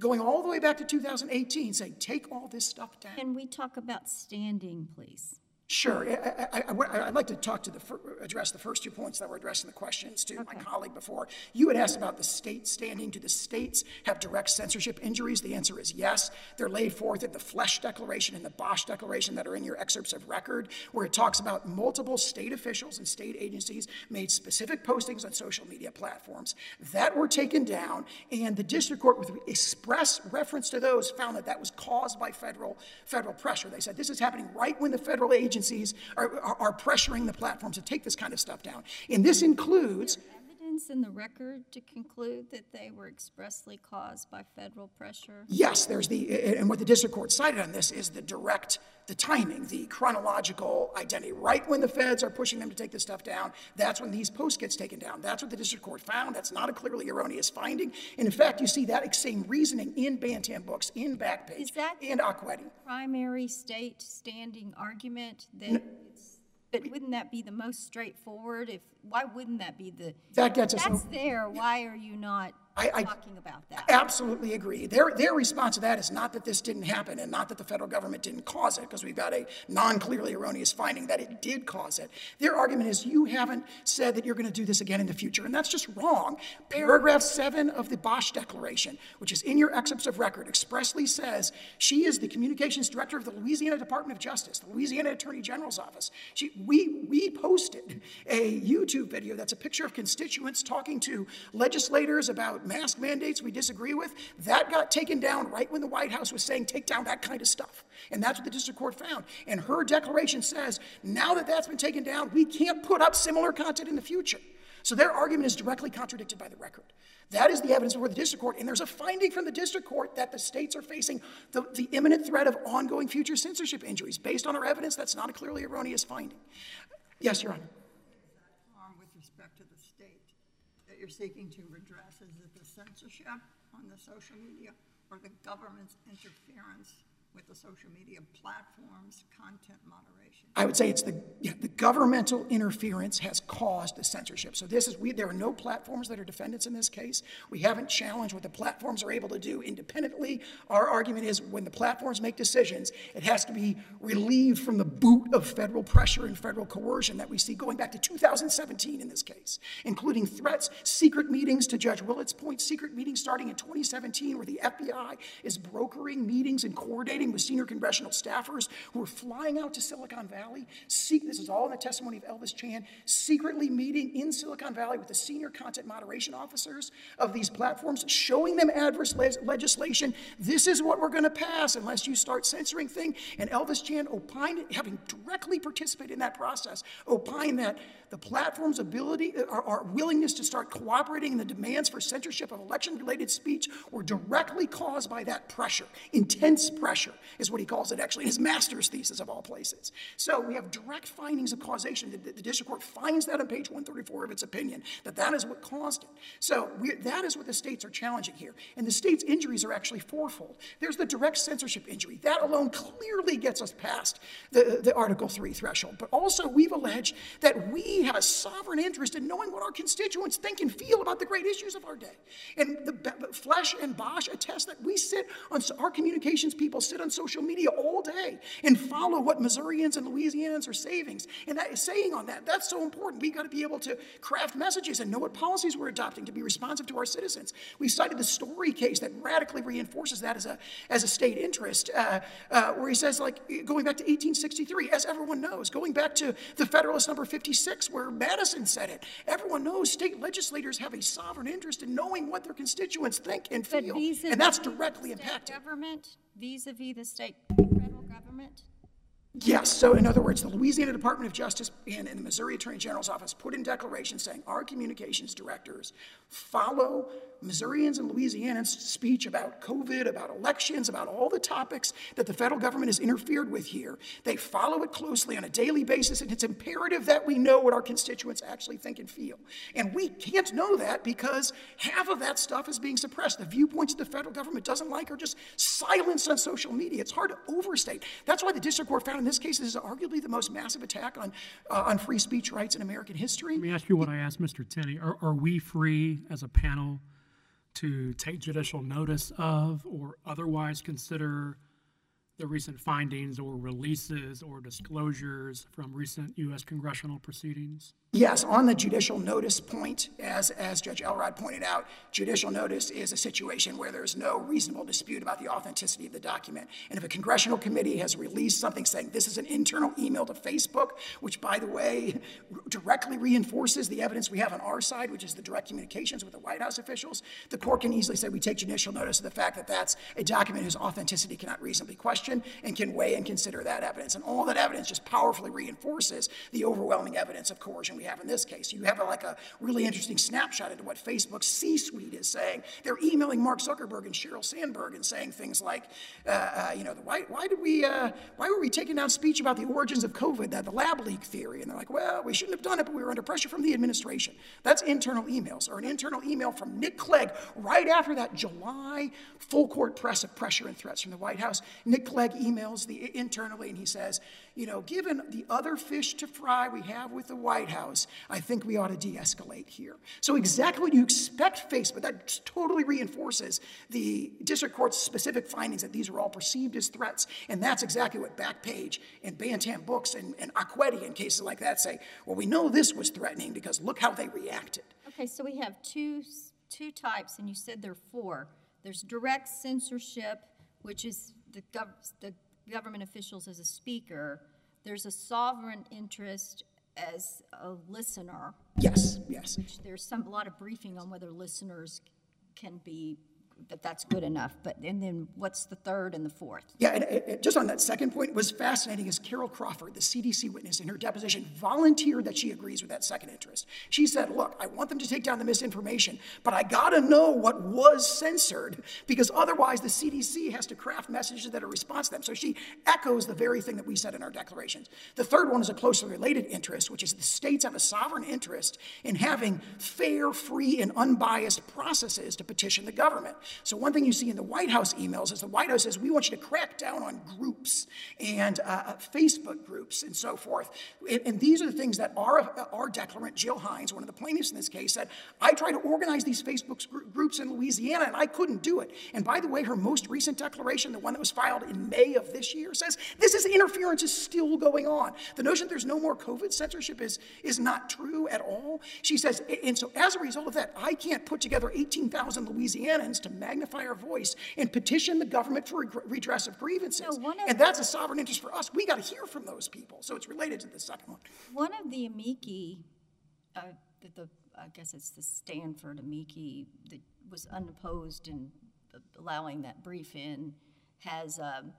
going all the way back to 2018, saying, take all this stuff down. Can we talk about standing, please? Sure. I, I, would like to talk to the, address the first two points that were addressed in the questions to okay. my colleague before. You had asked about the state standing. Do the states have direct censorship injuries? The answer is yes. They're laid forth in the Flesch Declaration and the Bosch Declaration that are in your excerpts of record, where it talks about multiple state officials and state agencies made specific postings on social media platforms that were taken down, and the district court, with express reference to those, found that that was caused by federal federal pressure. They said this is happening right when the federal agency agencies are, are, are pressuring the platforms to take this kind of stuff down. And this includes evidence in the record to conclude that they were expressly caused by federal pressure? Yes, there's the, and what the district court cited on this is the direct, the timing, the chronological identity. Right when the feds are pushing them to take this stuff down, that's when these posts gets taken down. That's what the district court found. That's not a clearly erroneous finding. And in fact, you see that same reasoning in Bantam books, in Backpage, is that and Okwedy. Primary state standing argument that. No but wouldn't that be the most straightforward? If why wouldn't that be the that gets us? That's there. Why are you not I, I talking about that? Absolutely agree. Their their response to that is not that this didn't happen and not that the federal government didn't cause it, because we've got a non-clearly erroneous finding that it did cause it. Their argument is you haven't said that you're going to do this again in the future, and that's just wrong. Paragraph seven of the Bosch Declaration, which is in your excerpts of record, expressly says she is the communications director of the Louisiana Department of Justice, the Louisiana Attorney General's office. She we, we posted a YouTube video that's a picture of constituents talking to legislators about mask mandates we disagree with. That got taken down right when the White House was saying, take down that kind of stuff. And that's what the district court found. And her declaration says, now that that's been taken down, we can't put up similar content in the future. So their argument is directly contradicted by the record. That is the evidence before the district court. And there's a finding from the district court that the states are facing the, the imminent threat of ongoing future censorship injuries. Based on our evidence, that's not a clearly erroneous finding. Yes, Your Honor. With respect to the state that you're seeking to redress, censorship on the social media or the government's interference with the social media platforms' content moderation? I would say it's the, yeah, the governmental interference has caused the censorship. So this is we there are no platforms that are defendants in this case. We haven't challenged what the platforms are able to do independently. Our argument is when the platforms make decisions, it has to be relieved from the boot of federal pressure and federal coercion that we see going back to 2017 in this case, including threats, secret meetings to Judge Willett's point, secret meetings starting in 2017 where the FBI is brokering meetings and coordinating with senior congressional staffers who were flying out to Silicon Valley. this is all in the testimony of Elvis Chan, secretly meeting in Silicon Valley with the senior content moderation officers of these platforms, showing them adverse le- legislation. This is what we're going to pass unless you start censoring things. And Elvis Chan opined, having directly participated in that process, opined that the platform's ability, uh, our, our willingness to start cooperating in the demands for censorship of election related speech were directly caused by that pressure, intense pressure is what he calls it actually his master's thesis of all places. So we have direct findings of causation. The, the district court finds that on page 134 of its opinion, that that is what caused it. So we, that is what the states are challenging here. And the states' injuries are actually fourfold. There's the direct censorship injury. That alone clearly gets us past the, the Article 3 threshold. But also, we've alleged that we have a sovereign interest in knowing what our constituents think and feel about the great issues of our day. And the, Flesch and Bosch attest that we sit on our communications people sit on social media all day and follow what Missourians and Louisianans are saving. And that is saying on that, that's so important. We've got to be able to craft messages and know what policies we're adopting to be responsive to our citizens. We cited the Story case that radically reinforces that as a, as a state interest, uh, uh, where he says, like, going back to 1863, as everyone knows, going back to the Federalist number 56, where Madison said it, everyone knows state legislators have a sovereign interest in knowing what their constituents think and feel. And that's directly impacted. Government vis-a-vis the state federal government? Yes. So, in other words, the Louisiana Department of Justice and, and the Missouri Attorney General's office put in declarations saying our communications directors follow Missourians and Louisianans' speech about COVID, about elections, about all the topics that the federal government has interfered with here. They follow it closely on a daily basis, and it's imperative that we know what our constituents actually think and feel. And we can't know that because half of that stuff is being suppressed. The viewpoints that the federal government doesn't like are just silenced on social media. It's hard to overstate. That's why the district court found in this case this is arguably the most massive attack on, uh, on free speech rights in American history. Let me ask you what I asked Mr. Tenny. Are, are we free as a panel to take judicial notice of or otherwise consider the recent findings or releases or disclosures from recent U.S. congressional proceedings? Yes, on the judicial notice point, as, as Judge Elrod pointed out, judicial notice is a situation where there's no reasonable dispute about the authenticity of the document. And if a congressional committee has released something saying this is an internal email to Facebook, which, by the way, directly reinforces the evidence we have on our side, which is the direct communications with the White House officials, the court can easily say we take judicial notice of the fact that that's a document whose authenticity cannot reasonably question and can weigh and consider that evidence. And all that evidence just powerfully reinforces the overwhelming evidence of coercion we have in this case. You have a, like a really interesting snapshot into what Facebook's C-suite is saying. They're emailing Mark Zuckerberg and Sheryl Sandberg and saying things like, uh, uh, you know, why, why did we, uh, why were we taking down speech about the origins of COVID, the, the lab leak theory? And they're like, well, we shouldn't have done it, but we were under pressure from the administration. That's internal emails, or an internal email from Nick Clegg right after that July full court press of pressure and threats from the White House. Nick Clegg emails the internally and he says, you know, given the other fish to fry we have with the White House, I think we ought to de escalate here. So, exactly what you expect Facebook, that totally reinforces the district court's specific findings that these are all perceived as threats. And that's exactly what Backpage and Bantam Books and, and Okwedy and cases like that say. Well, we know this was threatening because look how they reacted. Okay, so we have two, two types, and you said there are four. There's direct censorship, which is the, gov- the government officials as a speaker. There's a sovereign interest as a listener, Yes, yes. which there's some, a lot of briefing on whether listeners can be, that that's good enough. But, and then what's the third and the fourth? Yeah, and it, it- just on that second point, was fascinating is Carol Crawford, the CDC witness, in her deposition volunteered that she agrees with that second interest. She said, Look, I want them to take down the misinformation, but I gotta know what was censored because otherwise the CDC has to craft messages that are response to them. So she echoes the very thing that we said in our declarations. The third one is a closely related interest, which is the states have a sovereign interest in having fair, free, and unbiased processes to petition the government. So one thing you see in the White House emails is the White House says we want you to crack down on groups and uh, Facebook groups and so forth. And, and these are the things that our, our declarant, Jill Hines, one of the plaintiffs in this case, said, I tried to organize these Facebook gr- groups in Louisiana and I couldn't do it. And by the way, her most recent declaration, the one that was filed in May of this year, says this is interference is still going on. The notion that there's no more COVID censorship is, is not true at all. She says, and so as a result of that, I can't put together 18,000 Louisianans to magnify our voice and petition the government for redress of grievances. No, one of and that's a sovereign interest for us. We got to hear from those people. So it's related to the second one. One of the amici, uh, the, the, I guess it's the Stanford amici that was unopposed in allowing that brief in, has um,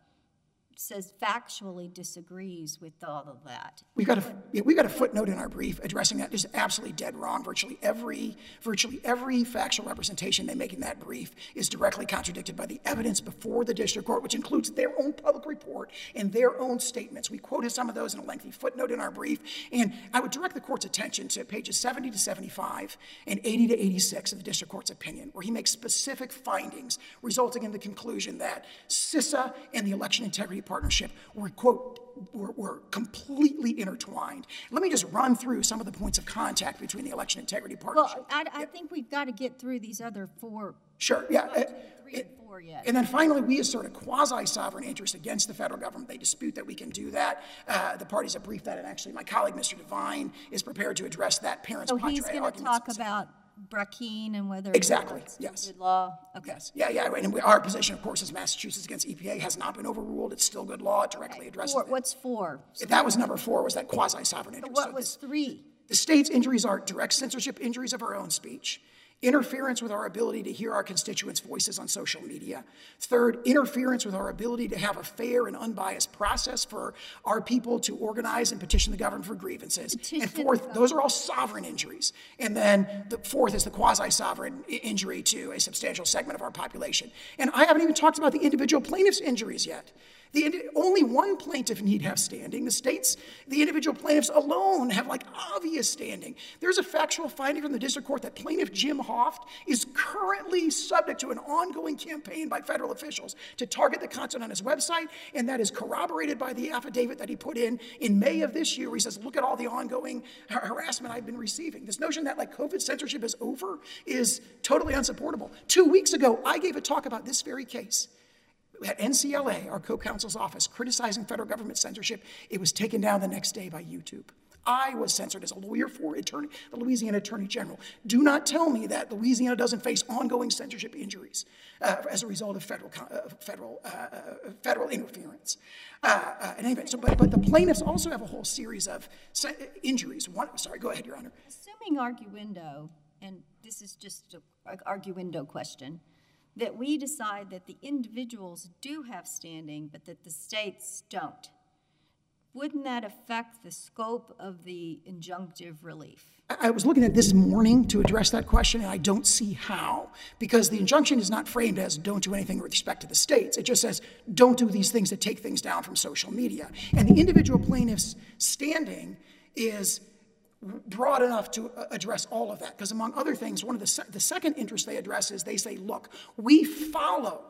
says factually disagrees with all of that. We've got a yeah, we've got a footnote in our brief addressing that. Just absolutely dead wrong. Virtually every virtually every factual representation they make in that brief is directly contradicted by the evidence before the district court, which includes their own public report and their own statements. We quoted some of those in a lengthy footnote in our brief, and I would direct the court's attention to pages 70 to 75 and 80 to 86 of the district court's opinion, where he makes specific findings resulting in the conclusion that CISA and the election integrity partnership were, quote, were, were completely intertwined. Let me just run through some of the points of contact between the election integrity partnership. Well, I, I think we've got to get through these other four, Sure, yeah. uh, three and four yet. And then finally, we assert a quasi-sovereign interest against the federal government. They dispute that we can do that. Uh, the parties have briefed that, and actually, my colleague, Mr. Divine, is prepared to address that parents' So he's going to talk about Brackeen and whether. Exactly, it's yes. Good law, okay. Yes, yeah, yeah, and we, our position, of course, is Massachusetts against EPA has not been overruled. It's still good law. It directly addresses Four, what's four? That was number four, was that quasi-sovereign So interest. what So was this- three? The state's injuries are direct censorship injuries of our own speech interference with our ability to hear our constituents' voices on social media. Third, interference with our ability to have a fair and unbiased process for our people to organize and petition the government for grievances. Petition and fourth, those are all sovereign injuries. And then the fourth is the quasi sovereign injury to a substantial segment of our population. And I haven't even talked about the individual plaintiffs' injuries yet. The, only one plaintiff need have standing. The states, the individual plaintiffs alone have like obvious standing. There's a factual finding from the district court that plaintiff Jim Hoft is currently subject to an ongoing campaign by federal officials to target the content on his website, and that is corroborated by the affidavit that he put in in May of this year. Where he says, "Look at all the ongoing har- harassment I've been receiving." This notion that like COVID censorship is over is totally unsupportable. Two weeks ago, I gave a talk about this very case at NCLA, our co-counsel's office, criticizing federal government censorship. It was taken down the next day by YouTube. I was censored as a lawyer for attorney, the Louisiana Attorney General. Do not tell me that Louisiana doesn't face ongoing censorship injuries uh, as a result of federal uh, federal uh, federal interference. Uh, uh, and anyway, so but, but the plaintiffs also have a whole series of injuries. One, sorry, go ahead, Your Honor. Assuming arguendo, and this is just an arguendo question, that we decide that the individuals do have standing, but that the states don't, wouldn't that affect the scope of the injunctive relief? I was looking at this morning to address that question, and I don't see how, because the injunction is not framed as don't do anything with respect to the states. It just says don't do these things that take things down from social media. And the individual plaintiff's standing is broad enough to uh, address all of that, because among other things, one of the, se- the second interest they address is they say, look, we follow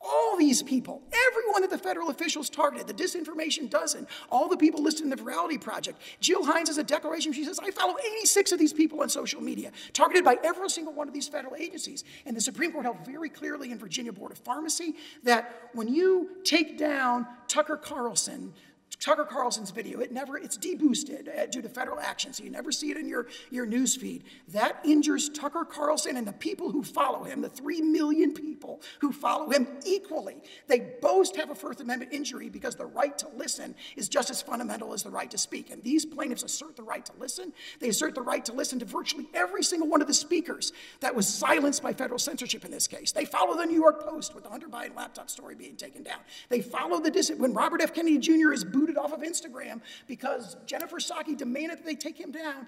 all these people, everyone that the federal officials targeted, the disinformation dozen, all the people listed in the Virality Project. Jill Hines has a declaration. She says, I follow 86 of these people on social media, targeted by every single one of these federal agencies. And the Supreme Court held very clearly in Virginia Board of Pharmacy that when you take down Tucker Carlson, Tucker Carlson's video, it never, it's deboosted uh, due to federal action, so you never see it in your, your news feed. That injures Tucker Carlson and the people who follow him, the three million people who follow him equally. They both have a First Amendment injury because the right to listen is just as fundamental as the right to speak. And these plaintiffs assert the right to listen. They assert the right to listen to virtually every single one of the speakers that was silenced by federal censorship in this case. They follow the New York Post with the Hunter Biden laptop story being taken down. They follow the when Robert F. Kennedy Jr. is booted off of Instagram because Jennifer Psaki demanded that they take him down.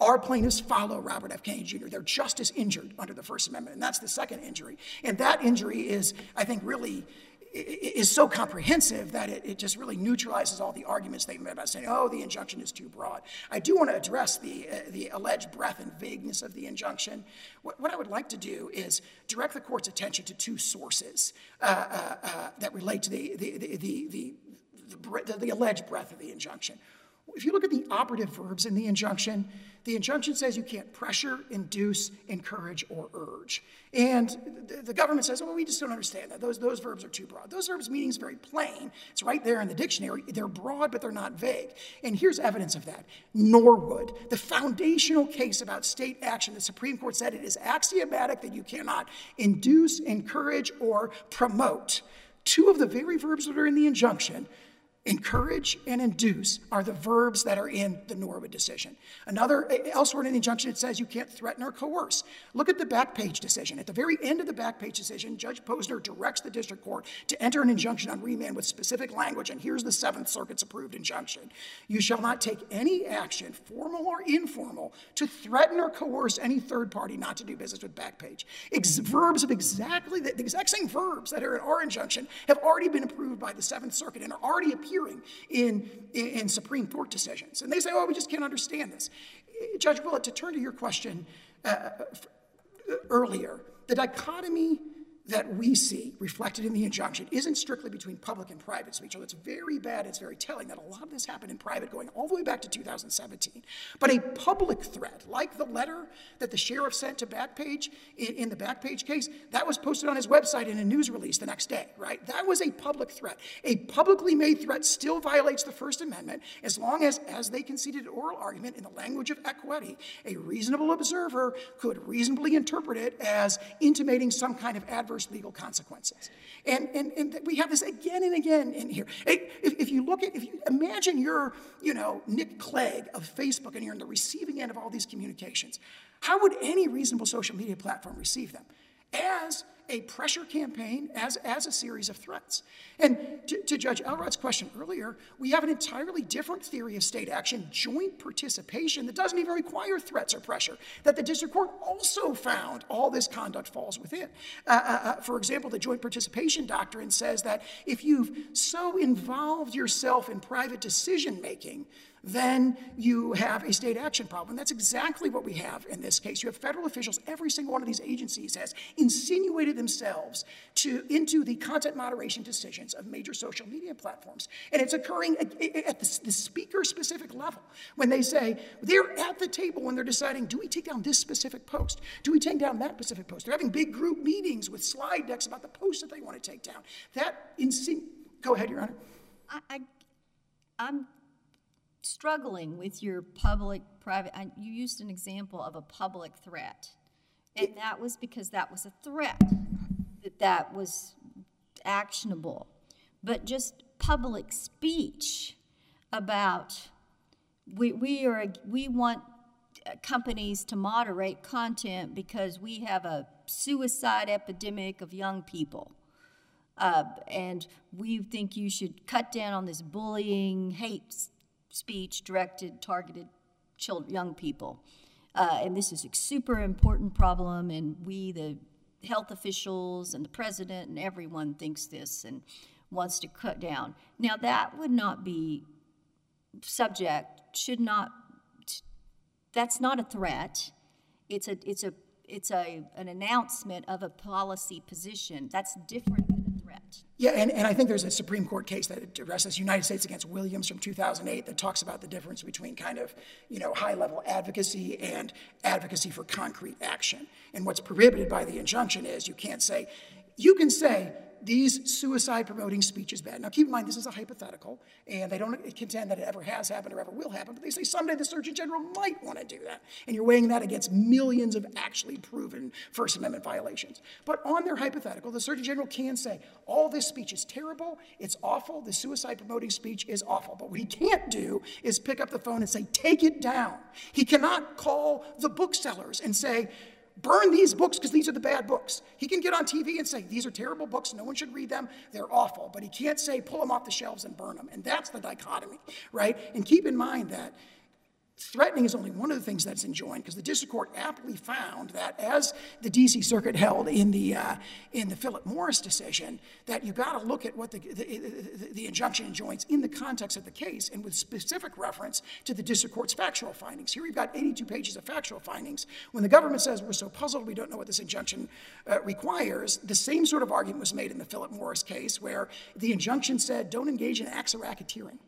Our plaintiffs follow Robert F. Kennedy Jr. They're just as injured under the First Amendment, and that's the second injury. And that injury is, I think, really is so comprehensive that it, it just really neutralizes all the arguments they've made about saying, oh, the injunction is too broad. I do want to address the, uh, the alleged breadth and vagueness of the injunction. What, what I would like to do is direct the court's attention to two sources uh, uh, uh, that relate to the, the, the, the, the, the, the, alleged breadth of the injunction. If you look at the operative verbs in the injunction, the injunction says you can't pressure, induce, encourage, or urge. And the, the government says, well, we just don't understand that. Those, those verbs are too broad. Those verbs' meaning is very plain. It's right there in the dictionary. They're broad, but they're not vague. And here's evidence of that. Norwood, the foundational case about state action, the Supreme Court said it is axiomatic that you cannot induce, encourage, or promote. Two of the very verbs that are in the injunction Encourage and induce are the verbs that are in the Norwood decision. Another, elsewhere in the injunction, it says you can't threaten or coerce. Look at the back page decision. At the very end of the back page decision, Judge Posner directs the district court to enter an injunction on remand with specific language, and here's the Seventh Circuit's approved injunction. You shall not take any action, formal or informal, to threaten or coerce any third party not to do business with Backpage. Ex- verbs of exactly the, the exact same verbs that are in our injunction have already been approved by the Seventh Circuit and are already appearing in, in, in Supreme Court decisions. And they say, oh, we just can't understand this. Judge Willett, to turn to your question uh, earlier, the dichotomy that we see reflected in the injunction isn't strictly between public and private speech, although it's very bad, it's very telling that a lot of this happened in private going all the way back to 2017. But a public threat, like the letter that the sheriff sent to Backpage in, in the Backpage case, that was posted on his website in a news release the next day, right? That was a public threat. A publicly made threat still violates the First Amendment as long as, as they conceded oral argument in the language of equity, a reasonable observer could reasonably interpret it as intimating some kind of adverse adverse legal consequences. And, and, and we have this again and again in here. If, if you look at, if you imagine you're, you know, Nick Clegg of Facebook and you're on the receiving end of all these communications, how would any reasonable social media platform receive them? As a pressure campaign as, as a series of threats. And to, to, Judge Elrod's question earlier, we have an entirely different theory of state action, joint participation, that doesn't even require threats or pressure, that the district court also found all this conduct falls within. Uh, uh, uh for example, the joint participation doctrine says that if you've so involved yourself in private decision making then you have a state action problem. That's exactly what we have in this case. You have federal officials, every single one of these agencies has insinuated themselves to, into the content moderation decisions of major social media platforms. And it's occurring at, the, the speaker specific level when they say they're at the table when they're deciding do we take down this specific post? Do we take down that specific post? They're having big group meetings with slide decks about the posts that they want to take down. That insin- go ahead, Your Honor. I, I, I'm struggling with your public private I, you used an example of a public threat. And that was because that was a threat that that was actionable. But just public speech about we, we are we want companies to moderate content because we have a suicide epidemic of young people. Uh, and we think you should cut down on this bullying hate speech directed, targeted children, young people. Uh, and this is a super important problem, and we, the health officials and the president and everyone thinks this and wants to cut down. Now, that would not be subject, should not, that's not a threat. It's a, it's a, it's a, an announcement of a policy position. That's different yeah, and, and I think there's a Supreme Court case that addresses United States against Williams from 2008 that talks about the difference between kind of, you know, high-level advocacy and advocacy for concrete action. And what's prohibited by the injunction is you can't say, you can say, these suicide promoting speeches bad. Now, keep in mind, this is a hypothetical, and they don't contend that it ever has happened or ever will happen, but they say someday the Surgeon General might want to do that. And you're weighing that against millions of actually proven First Amendment violations. But on their hypothetical, the Surgeon General can say, all this speech is terrible, it's awful, the suicide promoting speech is awful. But what he can't do is pick up the phone and say, take it down. He cannot call the booksellers and say, burn these books because these are the bad books. He can get on TV and say, these are terrible books, no one should read them, they're awful. But he can't say, pull them off the shelves and burn them. And that's the dichotomy, right? And keep in mind that Threatening is only one of the things that's enjoined because the district court aptly found that, as the D.C. Circuit held in the uh, in the Philip Morris decision, that you got to look at what the, the, the, the injunction enjoins in the context of the case and with specific reference to the district court's factual findings. Here we've got 82 pages of factual findings. When the government says we're so puzzled we don't know what this injunction uh, requires, the same sort of argument was made in the Philip Morris case, where the injunction said don't engage in acts of racketeering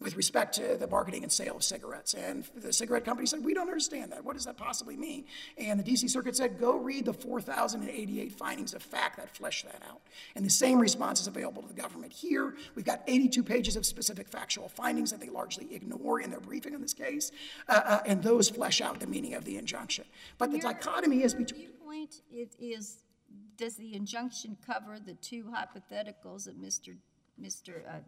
with respect to the marketing and sale of cigarettes. And the cigarette company said, We don't understand that. What does that possibly mean? And the DC Circuit said, Go read the 4,088 findings of fact that flesh that out. And the same response is available to the government here. We've got 82 pages of specific factual findings that they largely ignore in their briefing in this case, uh, uh, and those flesh out the meaning of the injunction. But the dichotomy is between. Viewpoint it is does the injunction cover the two hypotheticals that Mr. Mr. Uh,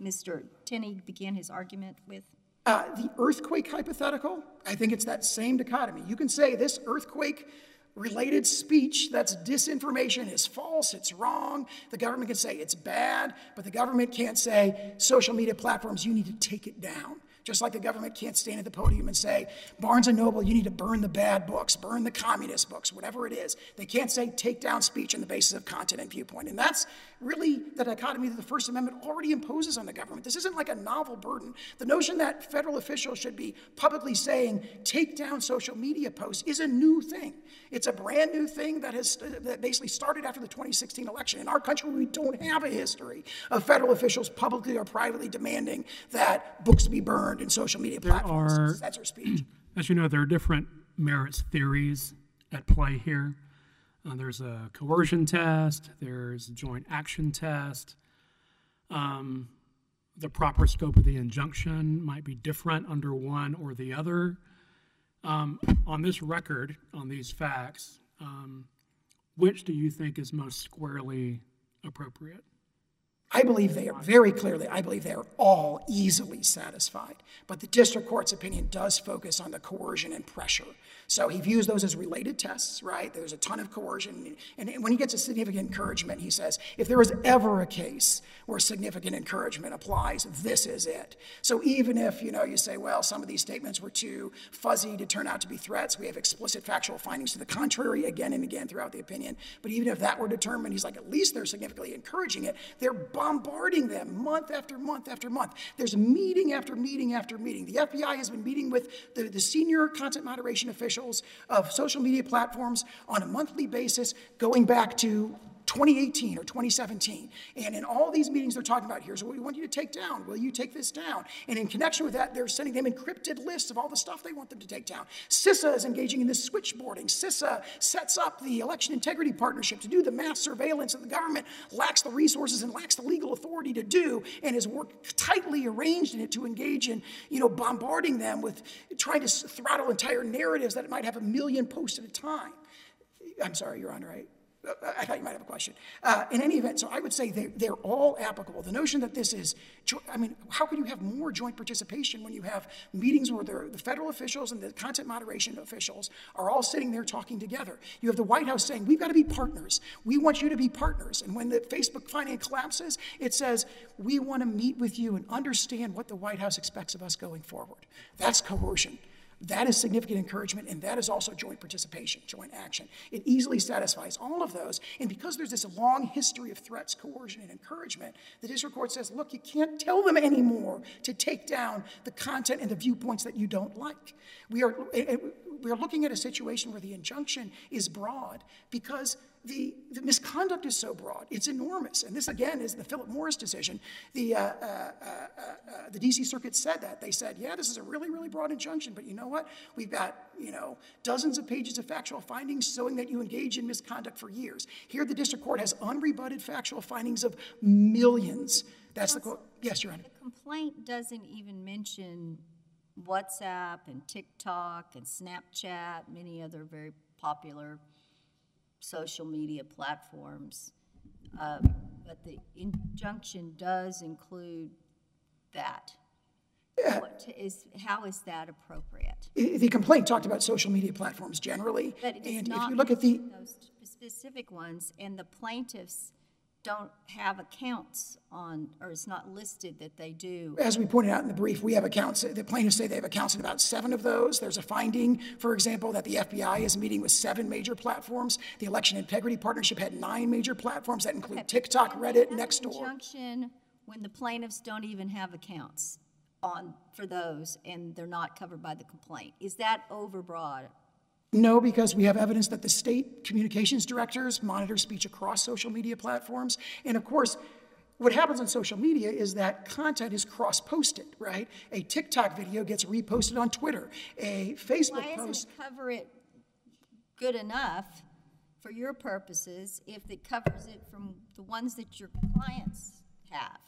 Mr. Tenny began his argument with? Uh, the earthquake hypothetical, I think it's that same dichotomy. You can say this earthquake related speech that's disinformation is false, it's wrong. The government can say it's bad, but the government can't say social media platforms, you need to take it down. Just like the government can't stand at the podium and say, Barnes and Noble, you need to burn the bad books, burn the communist books, whatever it is. They can't say take down speech on the basis of content and viewpoint. And that's really the dichotomy that the First Amendment already imposes on the government. This isn't like a novel burden. The notion that federal officials should be publicly saying take down social media posts is a new thing. It's a brand new thing that has that basically started after the 2016 election. In our country, we don't have a history of federal officials publicly or privately demanding that books be burned in social media there platforms are, censor speech. As you know, there are different merits theories at play here. Uh, there's a coercion test, there's a joint action test. Um, the proper scope of the injunction might be different under one or the other. Um, on this record, on these facts, um, which do you think is most squarely appropriate? I believe they are very clearly, I believe they are all easily satisfied. But the district court's opinion does focus on the coercion and pressure. So he views those as related tests, right? There's a ton of coercion. And when he gets a significant encouragement, he says, if there was ever a case where significant encouragement applies, this is it. So even if, you know, you say, well, some of these statements were too fuzzy to turn out to be threats, we have explicit factual findings to the contrary again and again throughout the opinion. But even if that were determined, he's like, at least they're significantly encouraging it. They're bombarding them month after month after month. There's meeting after meeting after meeting. The FBI has been meeting with the, the senior content moderation officials of social media platforms on a monthly basis going back to 2018 or 2017. And in all these meetings, they're talking about here's what we want you to take down. Will you take this down? And in connection with that, they're sending them encrypted lists of all the stuff they want them to take down. CISA is engaging in this switchboarding. CISA sets up the election integrity partnership to do the mass surveillance that the government lacks the resources and lacks the legal authority to do, and has worked tightly arranged in it to engage in, you know, bombarding them with trying to throttle entire narratives that might have a million posts at a time. I'm sorry, Your Honor, I I thought you might have a question. Uh, in any event, so I would say they're, they're all applicable. The notion that this is, I mean, how can you have more joint participation when you have meetings where the federal officials and the content moderation officials are all sitting there talking together? You have the White House saying, we've got to be partners. We want you to be partners. And when the Facebook funding collapses, it says, we want to meet with you and understand what the White House expects of us going forward. That's coercion. That is significant encouragement, and that is also joint participation, joint action. It easily satisfies all of those. And because there's this long history of threats, coercion, and encouragement, the district court says, look, you can't tell them anymore to take down the content and the viewpoints that you don't like. We are, eh, eh, we are looking at a situation where the injunction is broad because the, the, misconduct is so broad, it's enormous. And this, again, is the Philip Morris decision. The, uh, uh, uh, uh the DC Circuit said that. They said, yeah, this is a really, really broad injunction, but you know what? We've got, you know, dozens of pages of factual findings showing that you engage in misconduct for years. Here, the district court has unrebutted factual findings of millions. That's the quote. Yes, Your Honor. The complaint doesn't even mention WhatsApp and TikTok and Snapchat, many other very popular social media platforms. Uh, but the injunction does include that. What is, how is that appropriate? The complaint talked about social media platforms generally. But and not if you look at the those specific ones, and the plaintiffs don't have accounts on, or it's not listed that they do. As we pointed out in the brief, we have accounts, the plaintiffs say they have accounts in about seven of those. There's a finding, for example, that the FBI is meeting with seven major platforms. The Election Integrity Partnership had nine major platforms that include TikTok, Reddit, Nextdoor. Injunction when the plaintiffs don't even have accounts on, for those, and they're not covered by the complaint. Is that overbroad? No, because we have evidence that the state communications directors monitor speech across social media platforms. And of course, what happens on social media is that content is cross posted, right? A TikTok video gets reposted on Twitter. A Facebook Why post. doesn't cover it good enough for your purposes if it covers it from the ones that your clients have?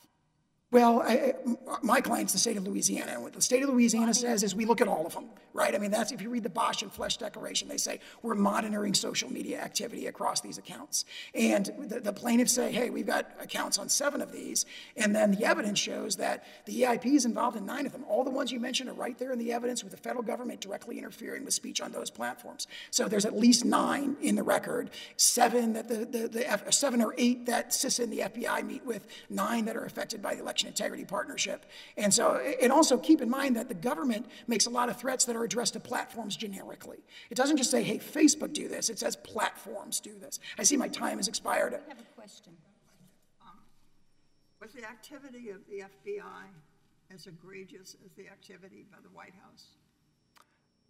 Well, I, my client's the state of Louisiana. And what the state of Louisiana says is we look at all of them, right? I mean, that's if you read the Bosch and Flesch Declaration, they say we're monitoring social media activity across these accounts. And the, the plaintiffs say, hey, we've got accounts on seven of these. And then the evidence shows that the EIP is involved in nine of them. All the ones you mentioned are right there in the evidence with the federal government directly interfering with speech on those platforms. So there's at least nine in the record, seven that the, the, the F, seven or eight that CISA and the FBI meet with, nine that are affected by the election election integrity partnership. And so, and also keep in mind that the government makes a lot of threats that are addressed to platforms generically. It doesn't just say, hey, Facebook do this, it says platforms do this. I see my time has expired. I have a question. Um, was the activity of the FBI as egregious as the activity by the White House?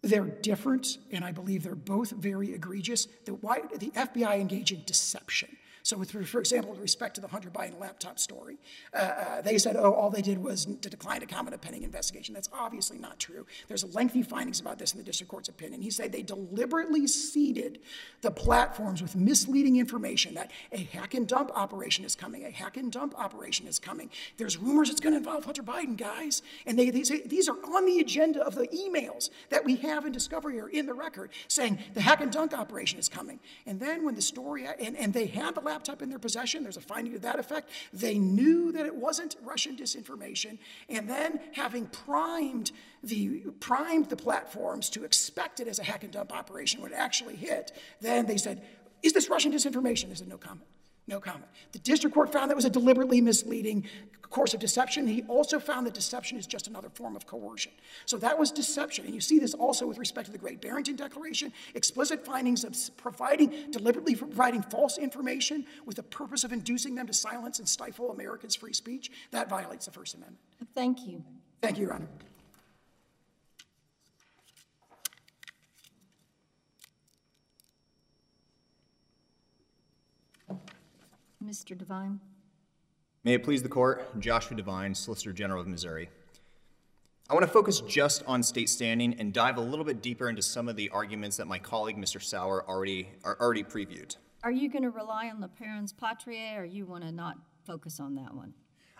They're different, and I believe they're both very egregious. The, why, the FBI engage in deception. So, with, for example, with respect to the Hunter Biden laptop story, uh, uh, they said, oh, all they did was to decline to comment a pending investigation. That's obviously not true. There's lengthy findings about this in the district court's opinion. He said they deliberately seeded the platforms with misleading information that a hack and dump operation is coming, a hack and dump operation is coming. There's rumors it's going to involve Hunter Biden, guys. And they, they say these are on the agenda of the emails that we have in Discovery or in the record saying the hack and dunk operation is coming. And then when the story, and, and they had the laptop in their possession, there's a finding to that effect, they knew that it wasn't Russian disinformation. And then having primed the, primed the platforms to expect it as a hack and dump operation when it actually hit, then they said, is this Russian disinformation? They said, no comment. No comment. The district court found that was a deliberately misleading course of deception. He also found that deception is just another form of coercion. So that was deception. And you see this also with respect to the Great Barrington Declaration explicit findings of providing, deliberately providing false information with the purpose of inducing them to silence and stifle Americans' free speech. That violates the First Amendment. Thank you. Thank you, Your Honor. Mr. Divine? May it please the court, Joshua Divine, Solicitor General of Missouri. I want to focus just on state standing and dive a little bit deeper into some of the arguments that my colleague, Mr. Sauer, already, already previewed. Are you going to rely on the parens patriae, or you want to not focus on that one?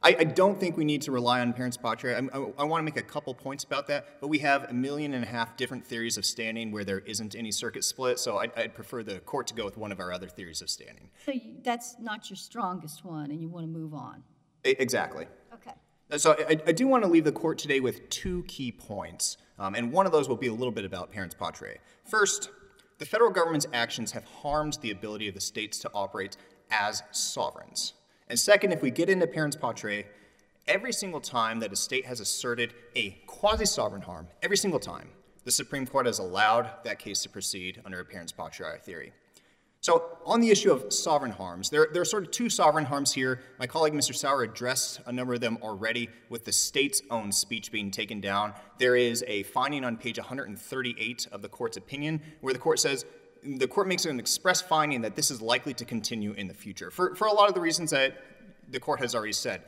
I, I, don't think we need to rely on parens patriae. I, I, I want to make a couple points about that, but we have a million and a half different theories of standing where there isn't any circuit split, so I'd, I'd prefer the court to go with one of our other theories of standing. So you, that's not your strongest one, and you want to move on? exactly. Okay. So I, I, do want to leave the court today with two key points, um, and one of those will be a little bit about parens patriae. First, the federal government's actions have harmed the ability of the states to operate as sovereigns. And second, if we get into parens patriae, every single time that a state has asserted a quasi sovereign harm, every single time, the Supreme Court has allowed that case to proceed under a parens patriae theory. So, on the issue of sovereign harms, there, there, are sort of two sovereign harms here. My colleague Mr. Sauer addressed a number of them already with the state's own speech being taken down. There is a finding on page 138 of the court's opinion where the court says the court makes an express finding that this is likely to continue in the future for, for a lot of the reasons that the court has already said.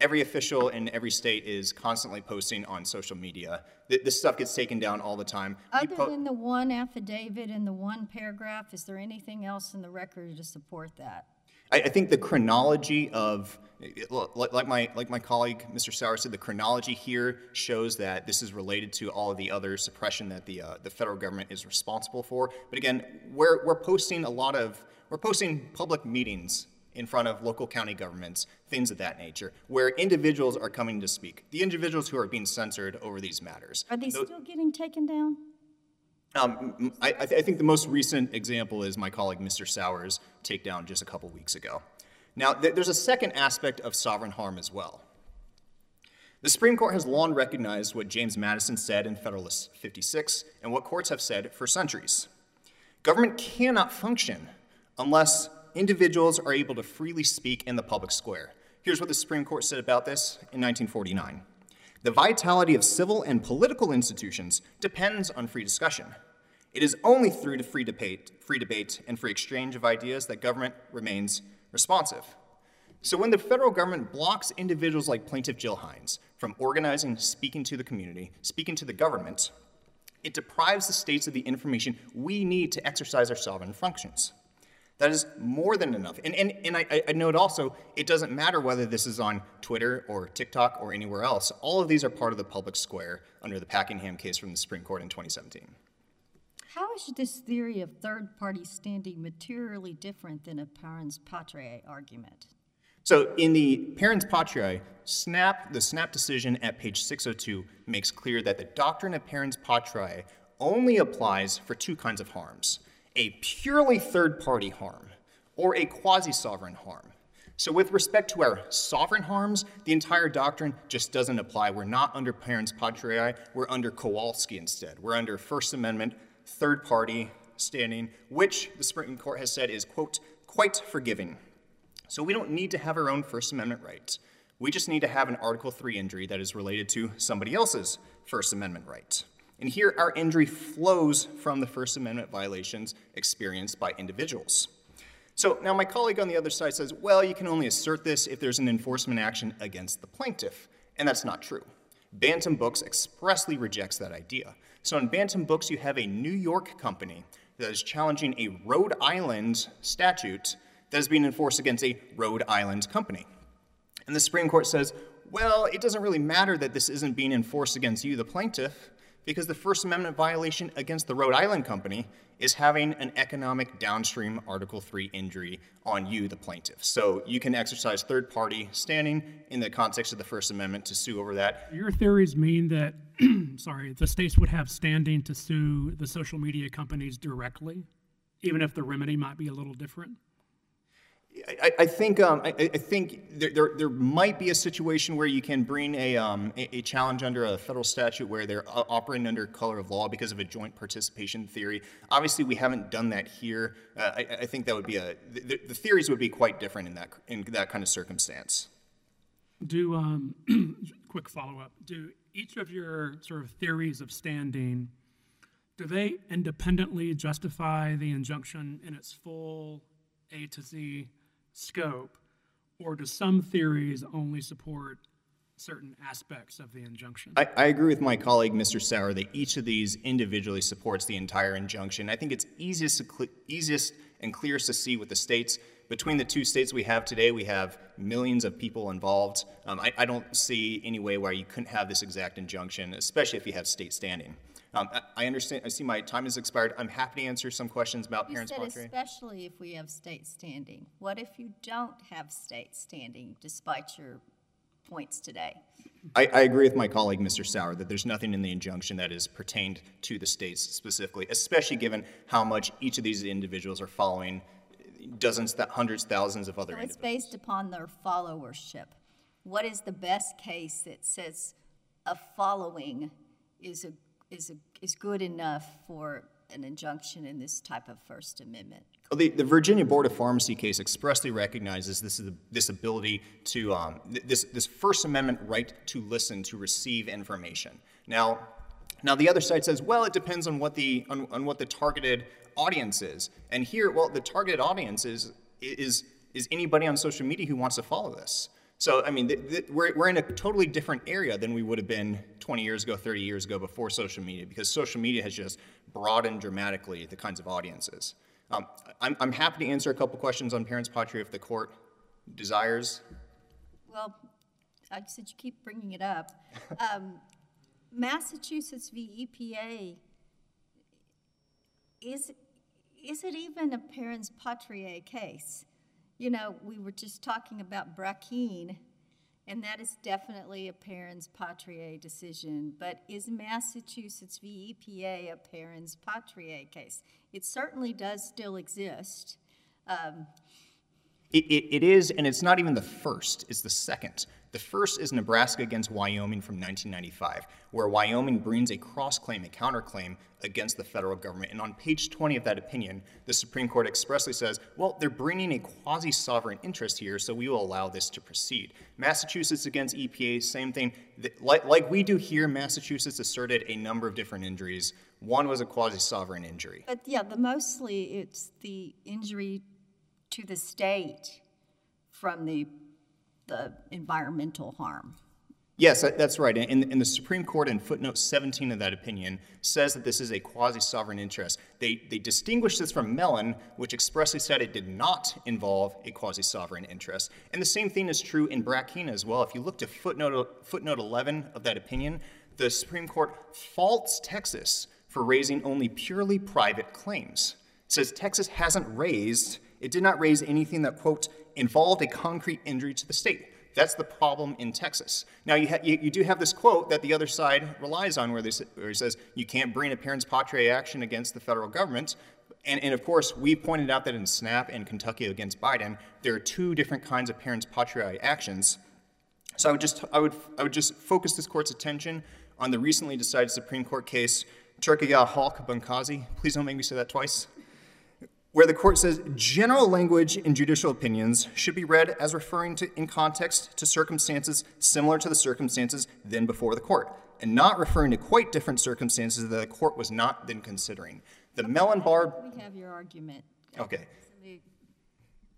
Every official in every state is constantly posting on social media. This stuff gets taken down all the time. Other po- than the one affidavit and the one paragraph, is there anything else in the record to support that? I, I think the chronology of, like my, like my colleague Mr. Sauer said, the chronology here shows that this is related to all of the other suppression that the, uh, the federal government is responsible for. But again, we're, we're posting a lot of, we're posting public meetings in front of local county governments, things of that nature, where individuals are coming to speak. The individuals who are being censored over these matters. Are they still getting taken down? Um, I, I, th- I, think the most recent example is my colleague Mr. Sauer's takedown just a couple weeks ago. Now, th- there's a second aspect of sovereign harm as well. The Supreme Court has long recognized what James Madison said in Federalist 56 and what courts have said for centuries. Government cannot function unless individuals are able to freely speak in the public square. Here's what the Supreme Court said about this in 1949. The vitality of civil and political institutions depends on free discussion. It is only through free debate, free debate and free exchange of ideas that government remains responsive. So when the federal government blocks individuals like plaintiff Jill Hines from organizing, speaking to the community, speaking to the government, it deprives the states of the information we need to exercise our sovereign functions. That is more than enough. And, and, and I, I note also, it doesn't matter whether this is on Twitter or TikTok or anywhere else. All of these are part of the public square under the Packingham case from the Supreme Court in 2017. How is this theory of third party standing materially different than a parens patriae argument? So, in the parens patriae, Snapp, the Snapp decision at page 602 makes clear that the doctrine of parens patriae only applies for two kinds of harms a purely third party harm or a quasi sovereign harm. So, with respect to our sovereign harms, the entire doctrine just doesn't apply. We're not under parens patriae, we're under Kowalski instead. We're under First Amendment, third party standing, which the Supreme Court has said is, quote, quite forgiving. So, we don't need to have our own First Amendment rights. We just need to have an Article 3 injury that is related to somebody else's First Amendment right. And here, our injury flows from the First Amendment violations experienced by individuals. So now my colleague on the other side says, well, you can only assert this if there's an enforcement action against the plaintiff. And that's not true. Bantam Books expressly rejects that idea. So in Bantam Books, you have a New York company that is challenging a Rhode Island statute that is being enforced against a Rhode Island company. And the Supreme Court says, well, it doesn't really matter that this isn't being enforced against you, the plaintiff, because the First Amendment violation against the Rhode Island company is having an economic downstream Article 3 injury on you, the plaintiff. So you can exercise third party standing in the context of the First Amendment to sue over that. Your theories mean that, sorry, the states would have standing to sue the social media companies directly, even if the remedy might be a little different? I, I think um, I, I, think there, there, there, might be a situation where you can bring a, um, a, a, challenge under a federal statute where they're operating under color of law because of a joint participation theory. Obviously, we haven't done that here. Uh, I, I, think that would be a the, the, theories would be quite different in that in that kind of circumstance. Do um, quick follow up. Do each of your sort of theories of standing do they independently justify the injunction in its full A to Z scope, or do some theories only support certain aspects of the injunction? I, I, agree with my colleague, Mr. Sauer, that each of these individually supports the entire injunction. I think it's easiest, easiest and clearest to see with the states. Between the two states we have today, we have millions of people involved. Um, I, I don't see any way where you couldn't have this exact injunction, especially if you have state standing. Um, I understand. I see my time has expired. I'm happy to answer some questions about you parents' said especially if we have state standing. What if you don't have state standing, despite your points today? I, I, agree with my colleague, Mr. Sauer, that there's nothing in the injunction that is pertained to the states specifically, especially given how much each of these individuals are following dozens, hundreds, thousands of other so it's based upon their followership. What is the best case that says a following is a is, a, is good enough for an injunction in this type of First Amendment. Well, the, the, Virginia Board of Pharmacy case expressly recognizes this, is this ability to, um, this, this First Amendment right to listen, to receive information. Now, now the other side says, well, it depends on what the, on, on what the targeted audience is. And here, well, the targeted audience is, is, is anybody on social media who wants to follow this. So, I mean, th- th- we're, we're in a totally different area than we would have been 20 years ago, 30 years ago before social media, because social media has just broadened dramatically the kinds of audiences. Um, I'm, I'm happy to answer a couple questions on parens patriae if the court desires. Well, I said you keep bringing it up. Um, Massachusetts v. EPA, is, is it even a parens patriae case? You know, we were just talking about Brackeen, and that is definitely a parens patriae decision. But is Massachusetts v. EPA a parens patriae case? It certainly does still exist. Um, it, it, it is, and it's not even the first, it's the second. The first is Nebraska against Wyoming from 1995, where Wyoming brings a cross claim, a counterclaim against the federal government. And on page 20 of that opinion, the Supreme Court expressly says, well, they're bringing a quasi sovereign interest here, so we will allow this to proceed. Massachusetts against EPA, same thing. Like, like we do here, Massachusetts asserted a number of different injuries. One was a quasi sovereign injury. But yeah, the mostly it's the injury to the state from the, the environmental harm. Yes, that's right. And, and, the Supreme Court in footnote 17 of that opinion says that this is a quasi sovereign interest. They, they distinguished this from Mellon, which expressly said it did not involve a quasi sovereign interest. And the same thing is true in Brackeen as well. If you look to footnote, footnote 11 of that opinion, the Supreme Court faults Texas for raising only purely private claims. It says Texas hasn't raised it did not raise anything that, quote, involved a concrete injury to the state. That's the problem in Texas. Now, you, ha- you, you, do have this quote that the other side relies on where, they, where says you can't bring a parens patriae action against the federal government. And, and, of course, we pointed out that in Snapp and Kentucky against Biden, there are two different kinds of parens patriae actions. So I would just, I would, I would just focus this court's attention on the recently decided Supreme Court case, Türkiye Halk Bankasi. Please don't make me say that twice where the court says general language in judicial opinions should be read as referring to in context to circumstances similar to the circumstances then before the court and not referring to quite different circumstances that the court was not then considering the mellon bar we have your argument okay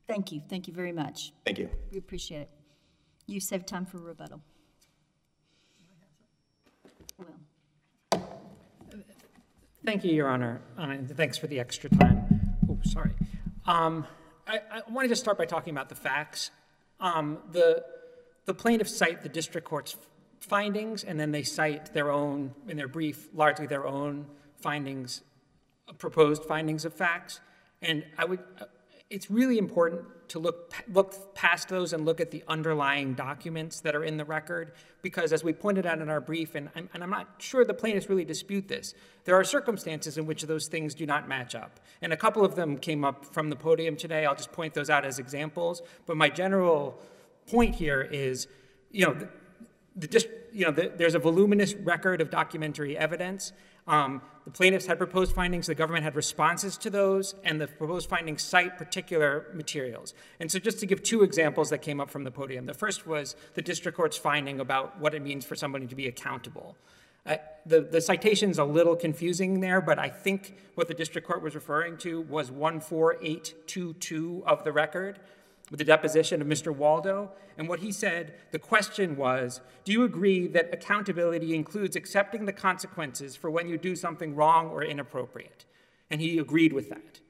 Thank you, thank you very much. Thank you. We appreciate it. You saved time for rebuttal. Will. Thank you, Your Honor, uh, thanks for the extra time. Sorry. Um, I, I wanted to start by talking about the facts. Um, the, the plaintiffs cite the district court's findings, and then they cite their own, in their brief, largely their own findings, proposed findings of facts. And I would, it's really important to look, look past those and look at the underlying documents that are in the record, because as we pointed out in our brief, and I'm, and I'm not sure the plaintiffs really dispute this, there are circumstances in which those things do not match up. And a couple of them came up from the podium today. I'll just point those out as examples. But my general point here is, you know, the, the you know, the, there's a voluminous record of documentary evidence, um, the plaintiffs had proposed findings, the government had responses to those, and the proposed findings cite particular materials. And so, just to give two examples that came up from the podium the first was the district court's finding about what it means for somebody to be accountable. Uh, the, the citation's a little confusing there, but I think what the district court was referring to was 14822 of the record with the deposition of Mr. Waldo. And what he said, the question was Do you agree that accountability includes accepting the consequences for when you do something wrong or inappropriate? And he agreed with that.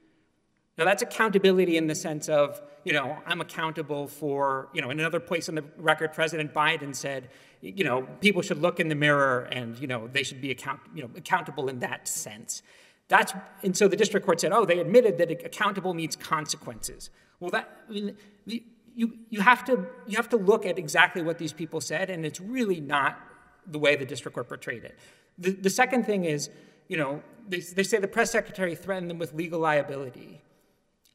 Now, that's accountability in the sense of, you know, I'm accountable for, you know, in another place in the record, President Biden said, you know, people should look in the mirror and, you know, they should be account, you know, accountable in that sense. That's, and so the district court said, oh, they admitted that accountable means consequences. Well, that, I mean, you, you, have to, you have to look at exactly what these people said, and it's really not the way the district court portrayed it. The, the second thing is, you know, they, they say the press secretary threatened them with legal liability.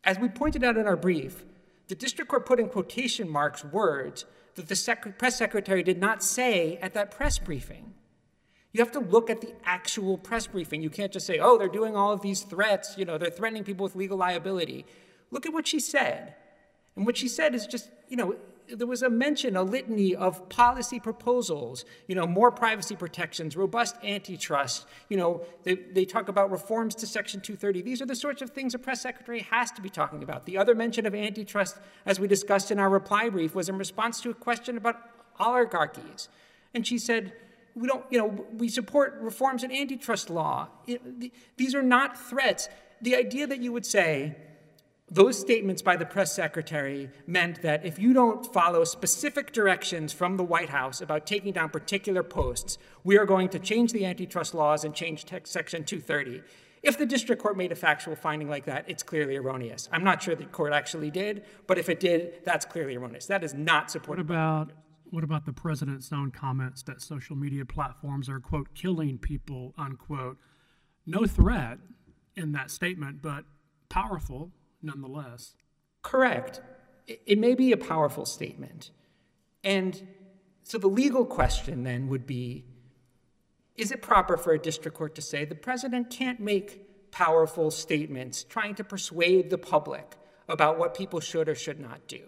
As we pointed out in our brief, the district court put in quotation marks words that the sec- press secretary did not say at that press briefing. You have to look at the actual press briefing. You can't just say, oh, they're doing all of these threats, you know, they're threatening people with legal liability. Look at what she said. And what she said is just, you know, there was a mention, a litany of policy proposals, you know, more privacy protections, robust antitrust, you know, they, they talk about reforms to Section 230. These are the sorts of things a press secretary has to be talking about. The other mention of antitrust, as we discussed in our reply brief, was in response to a question about oligarchies. And she said, we don't, you know, we support reforms in antitrust law. These are not threats. The idea that you would say, those statements by the press secretary meant that if you don't follow specific directions from the White House about taking down particular posts, we are going to change the antitrust laws and change Section 230. If the district court made a factual finding like that, it's clearly erroneous. I'm not sure the court actually did, but if it did, that's clearly erroneous. That is not supported. What about what about the president's own comments that social media platforms are quote killing people unquote? No threat in that statement, but powerful nonetheless. Correct. It may be a powerful statement. And so the legal question then would be is it proper for a district court to say the president can't make powerful statements trying to persuade the public about what people should or should not do?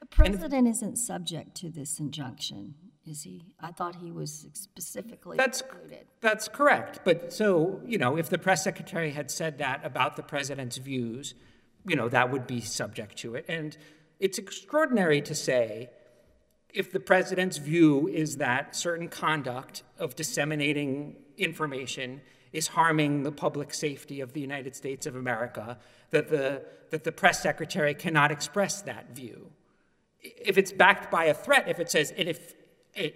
The president if, isn't subject to this injunction, is he? I thought he was specifically that's, included. That's correct. But so, you know, if the press secretary had said that about the president's views, you know, that would be subject to it. And it's extraordinary to say if the president's view is that certain conduct of disseminating information is harming the public safety of the United States of America, that the, that the press secretary cannot express that view. If it's backed by a threat, if it says, and if,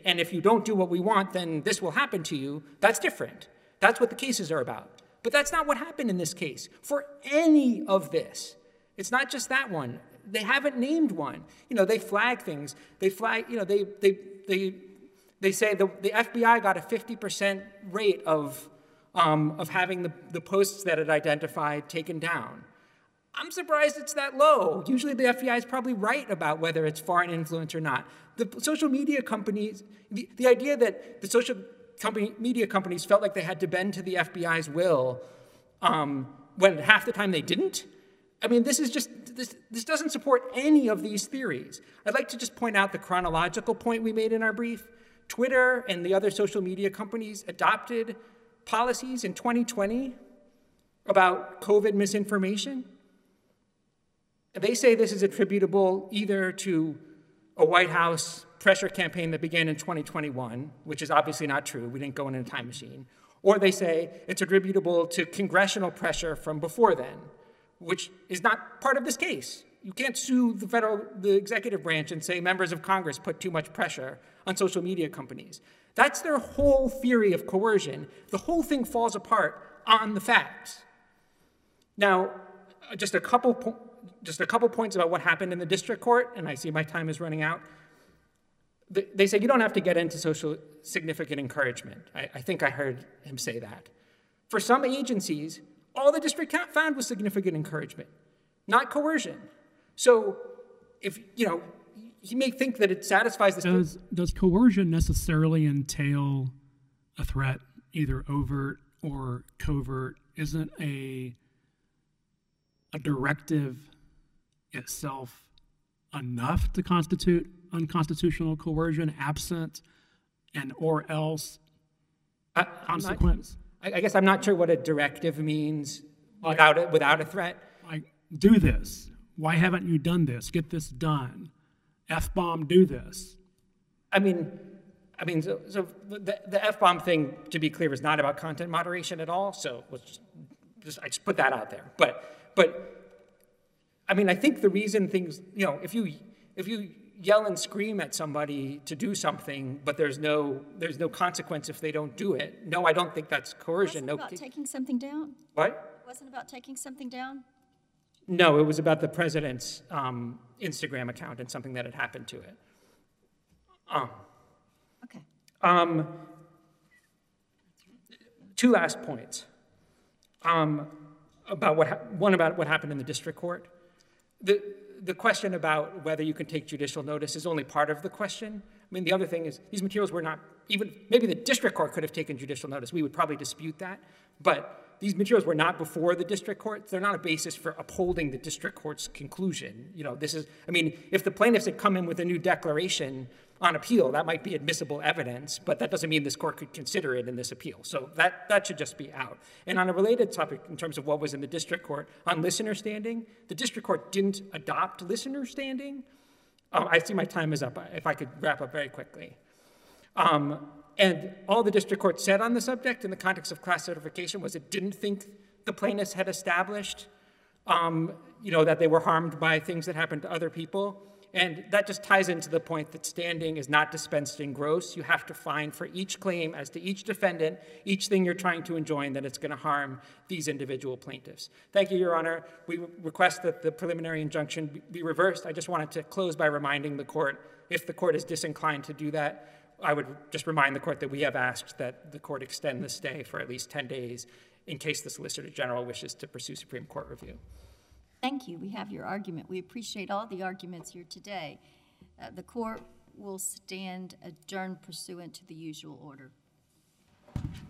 and if you don't do what we want, then this will happen to you, that's different. That's what the cases are about. But that's not what happened in this case. For any of this, it's not just that one. They haven't named one. You know, they flag things. They flag, you know, they, they, they, they say the, the FBI got a 50% rate of, um, of having the, the posts that it identified taken down. I'm surprised it's that low. Usually the FBI is probably right about whether it's foreign influence or not. The social media companies, the, the idea that the social company, media companies felt like they had to bend to the FBI's will um, when half the time they didn't, I mean, this is just, this, this doesn't support any of these theories. I'd like to just point out the chronological point we made in our brief. Twitter and the other social media companies adopted policies in 2020 about COVID misinformation. They say this is attributable either to a White House pressure campaign that began in 2021, which is obviously not true. We didn't go in a time machine. Or they say it's attributable to congressional pressure from before then, which is not part of this case. You can't sue the federal, the executive branch and say members of Congress put too much pressure on social media companies. That's their whole theory of coercion. The whole thing falls apart on the facts. Now, just a couple, just a couple points about what happened in the district court, and I see my time is running out. They, said you don't have to get into social significant encouragement. I, I think I heard him say that. For some agencies, all the district found was significant encouragement, not coercion. So, if you know, he may think that it satisfies the Does, does coercion necessarily entail a threat, either overt or covert? Isn't a, a directive itself enough to constitute unconstitutional coercion absent and or else I- I'm not- consequence? I, guess I'm not sure what a directive means without it, without a threat. Like, do this. Why haven't you done this? Get this done. F bomb, do this. I mean, I mean, so, so the, the F bomb thing, to be clear, is not about content moderation at all. So let's just, just, I just put that out there. But, but, I mean, I think the reason things, you know, if you, if you yell and scream at somebody to do something, but there's no, there's no consequence if they don't do it. No, I don't think that's coercion. Wasn't No, about ki- taking something down? what? It wasn't about taking something down? No, it was about the president's um, Instagram account and something that had happened to it. Um, Okay. Um, two last points. Um, about what, hap- one about what happened in the district court. The, the question about whether you can take judicial notice is only part of the question. I mean, the other thing is, these materials were not, even, maybe the district court could have taken judicial notice. We would probably dispute that. But these materials were not before the district court. They're not a basis for upholding the district court's conclusion. You know, this is, I mean, if the plaintiffs had come in with a new declaration on appeal, that might be admissible evidence, but that doesn't mean this court could consider it in this appeal. So that, that should just be out. And on a related topic, in terms of what was in the district court, on listener standing, the district court didn't adopt listener standing. Oh, I see my time is up. If I could wrap up very quickly. Um, and all the district court said on the subject in the context of class certification was it didn't think the plaintiffs had established, um, you know, that they were harmed by things that happened to other people. And that just ties into the point that standing is not dispensed in gross. You have to find for each claim as to each defendant, each thing you're trying to enjoin that it's going to harm these individual plaintiffs. Thank you, Your Honor. We request that the preliminary injunction be- reversed. I just wanted to close by reminding the court, if the court is disinclined to do that, I would just remind the court that we have asked that the court extend the stay for at least 10 days in case the Solicitor General wishes to pursue Supreme Court review. Thank you. We have your argument. We appreciate all the arguments here today. Uh, The court will stand adjourned pursuant to the usual order.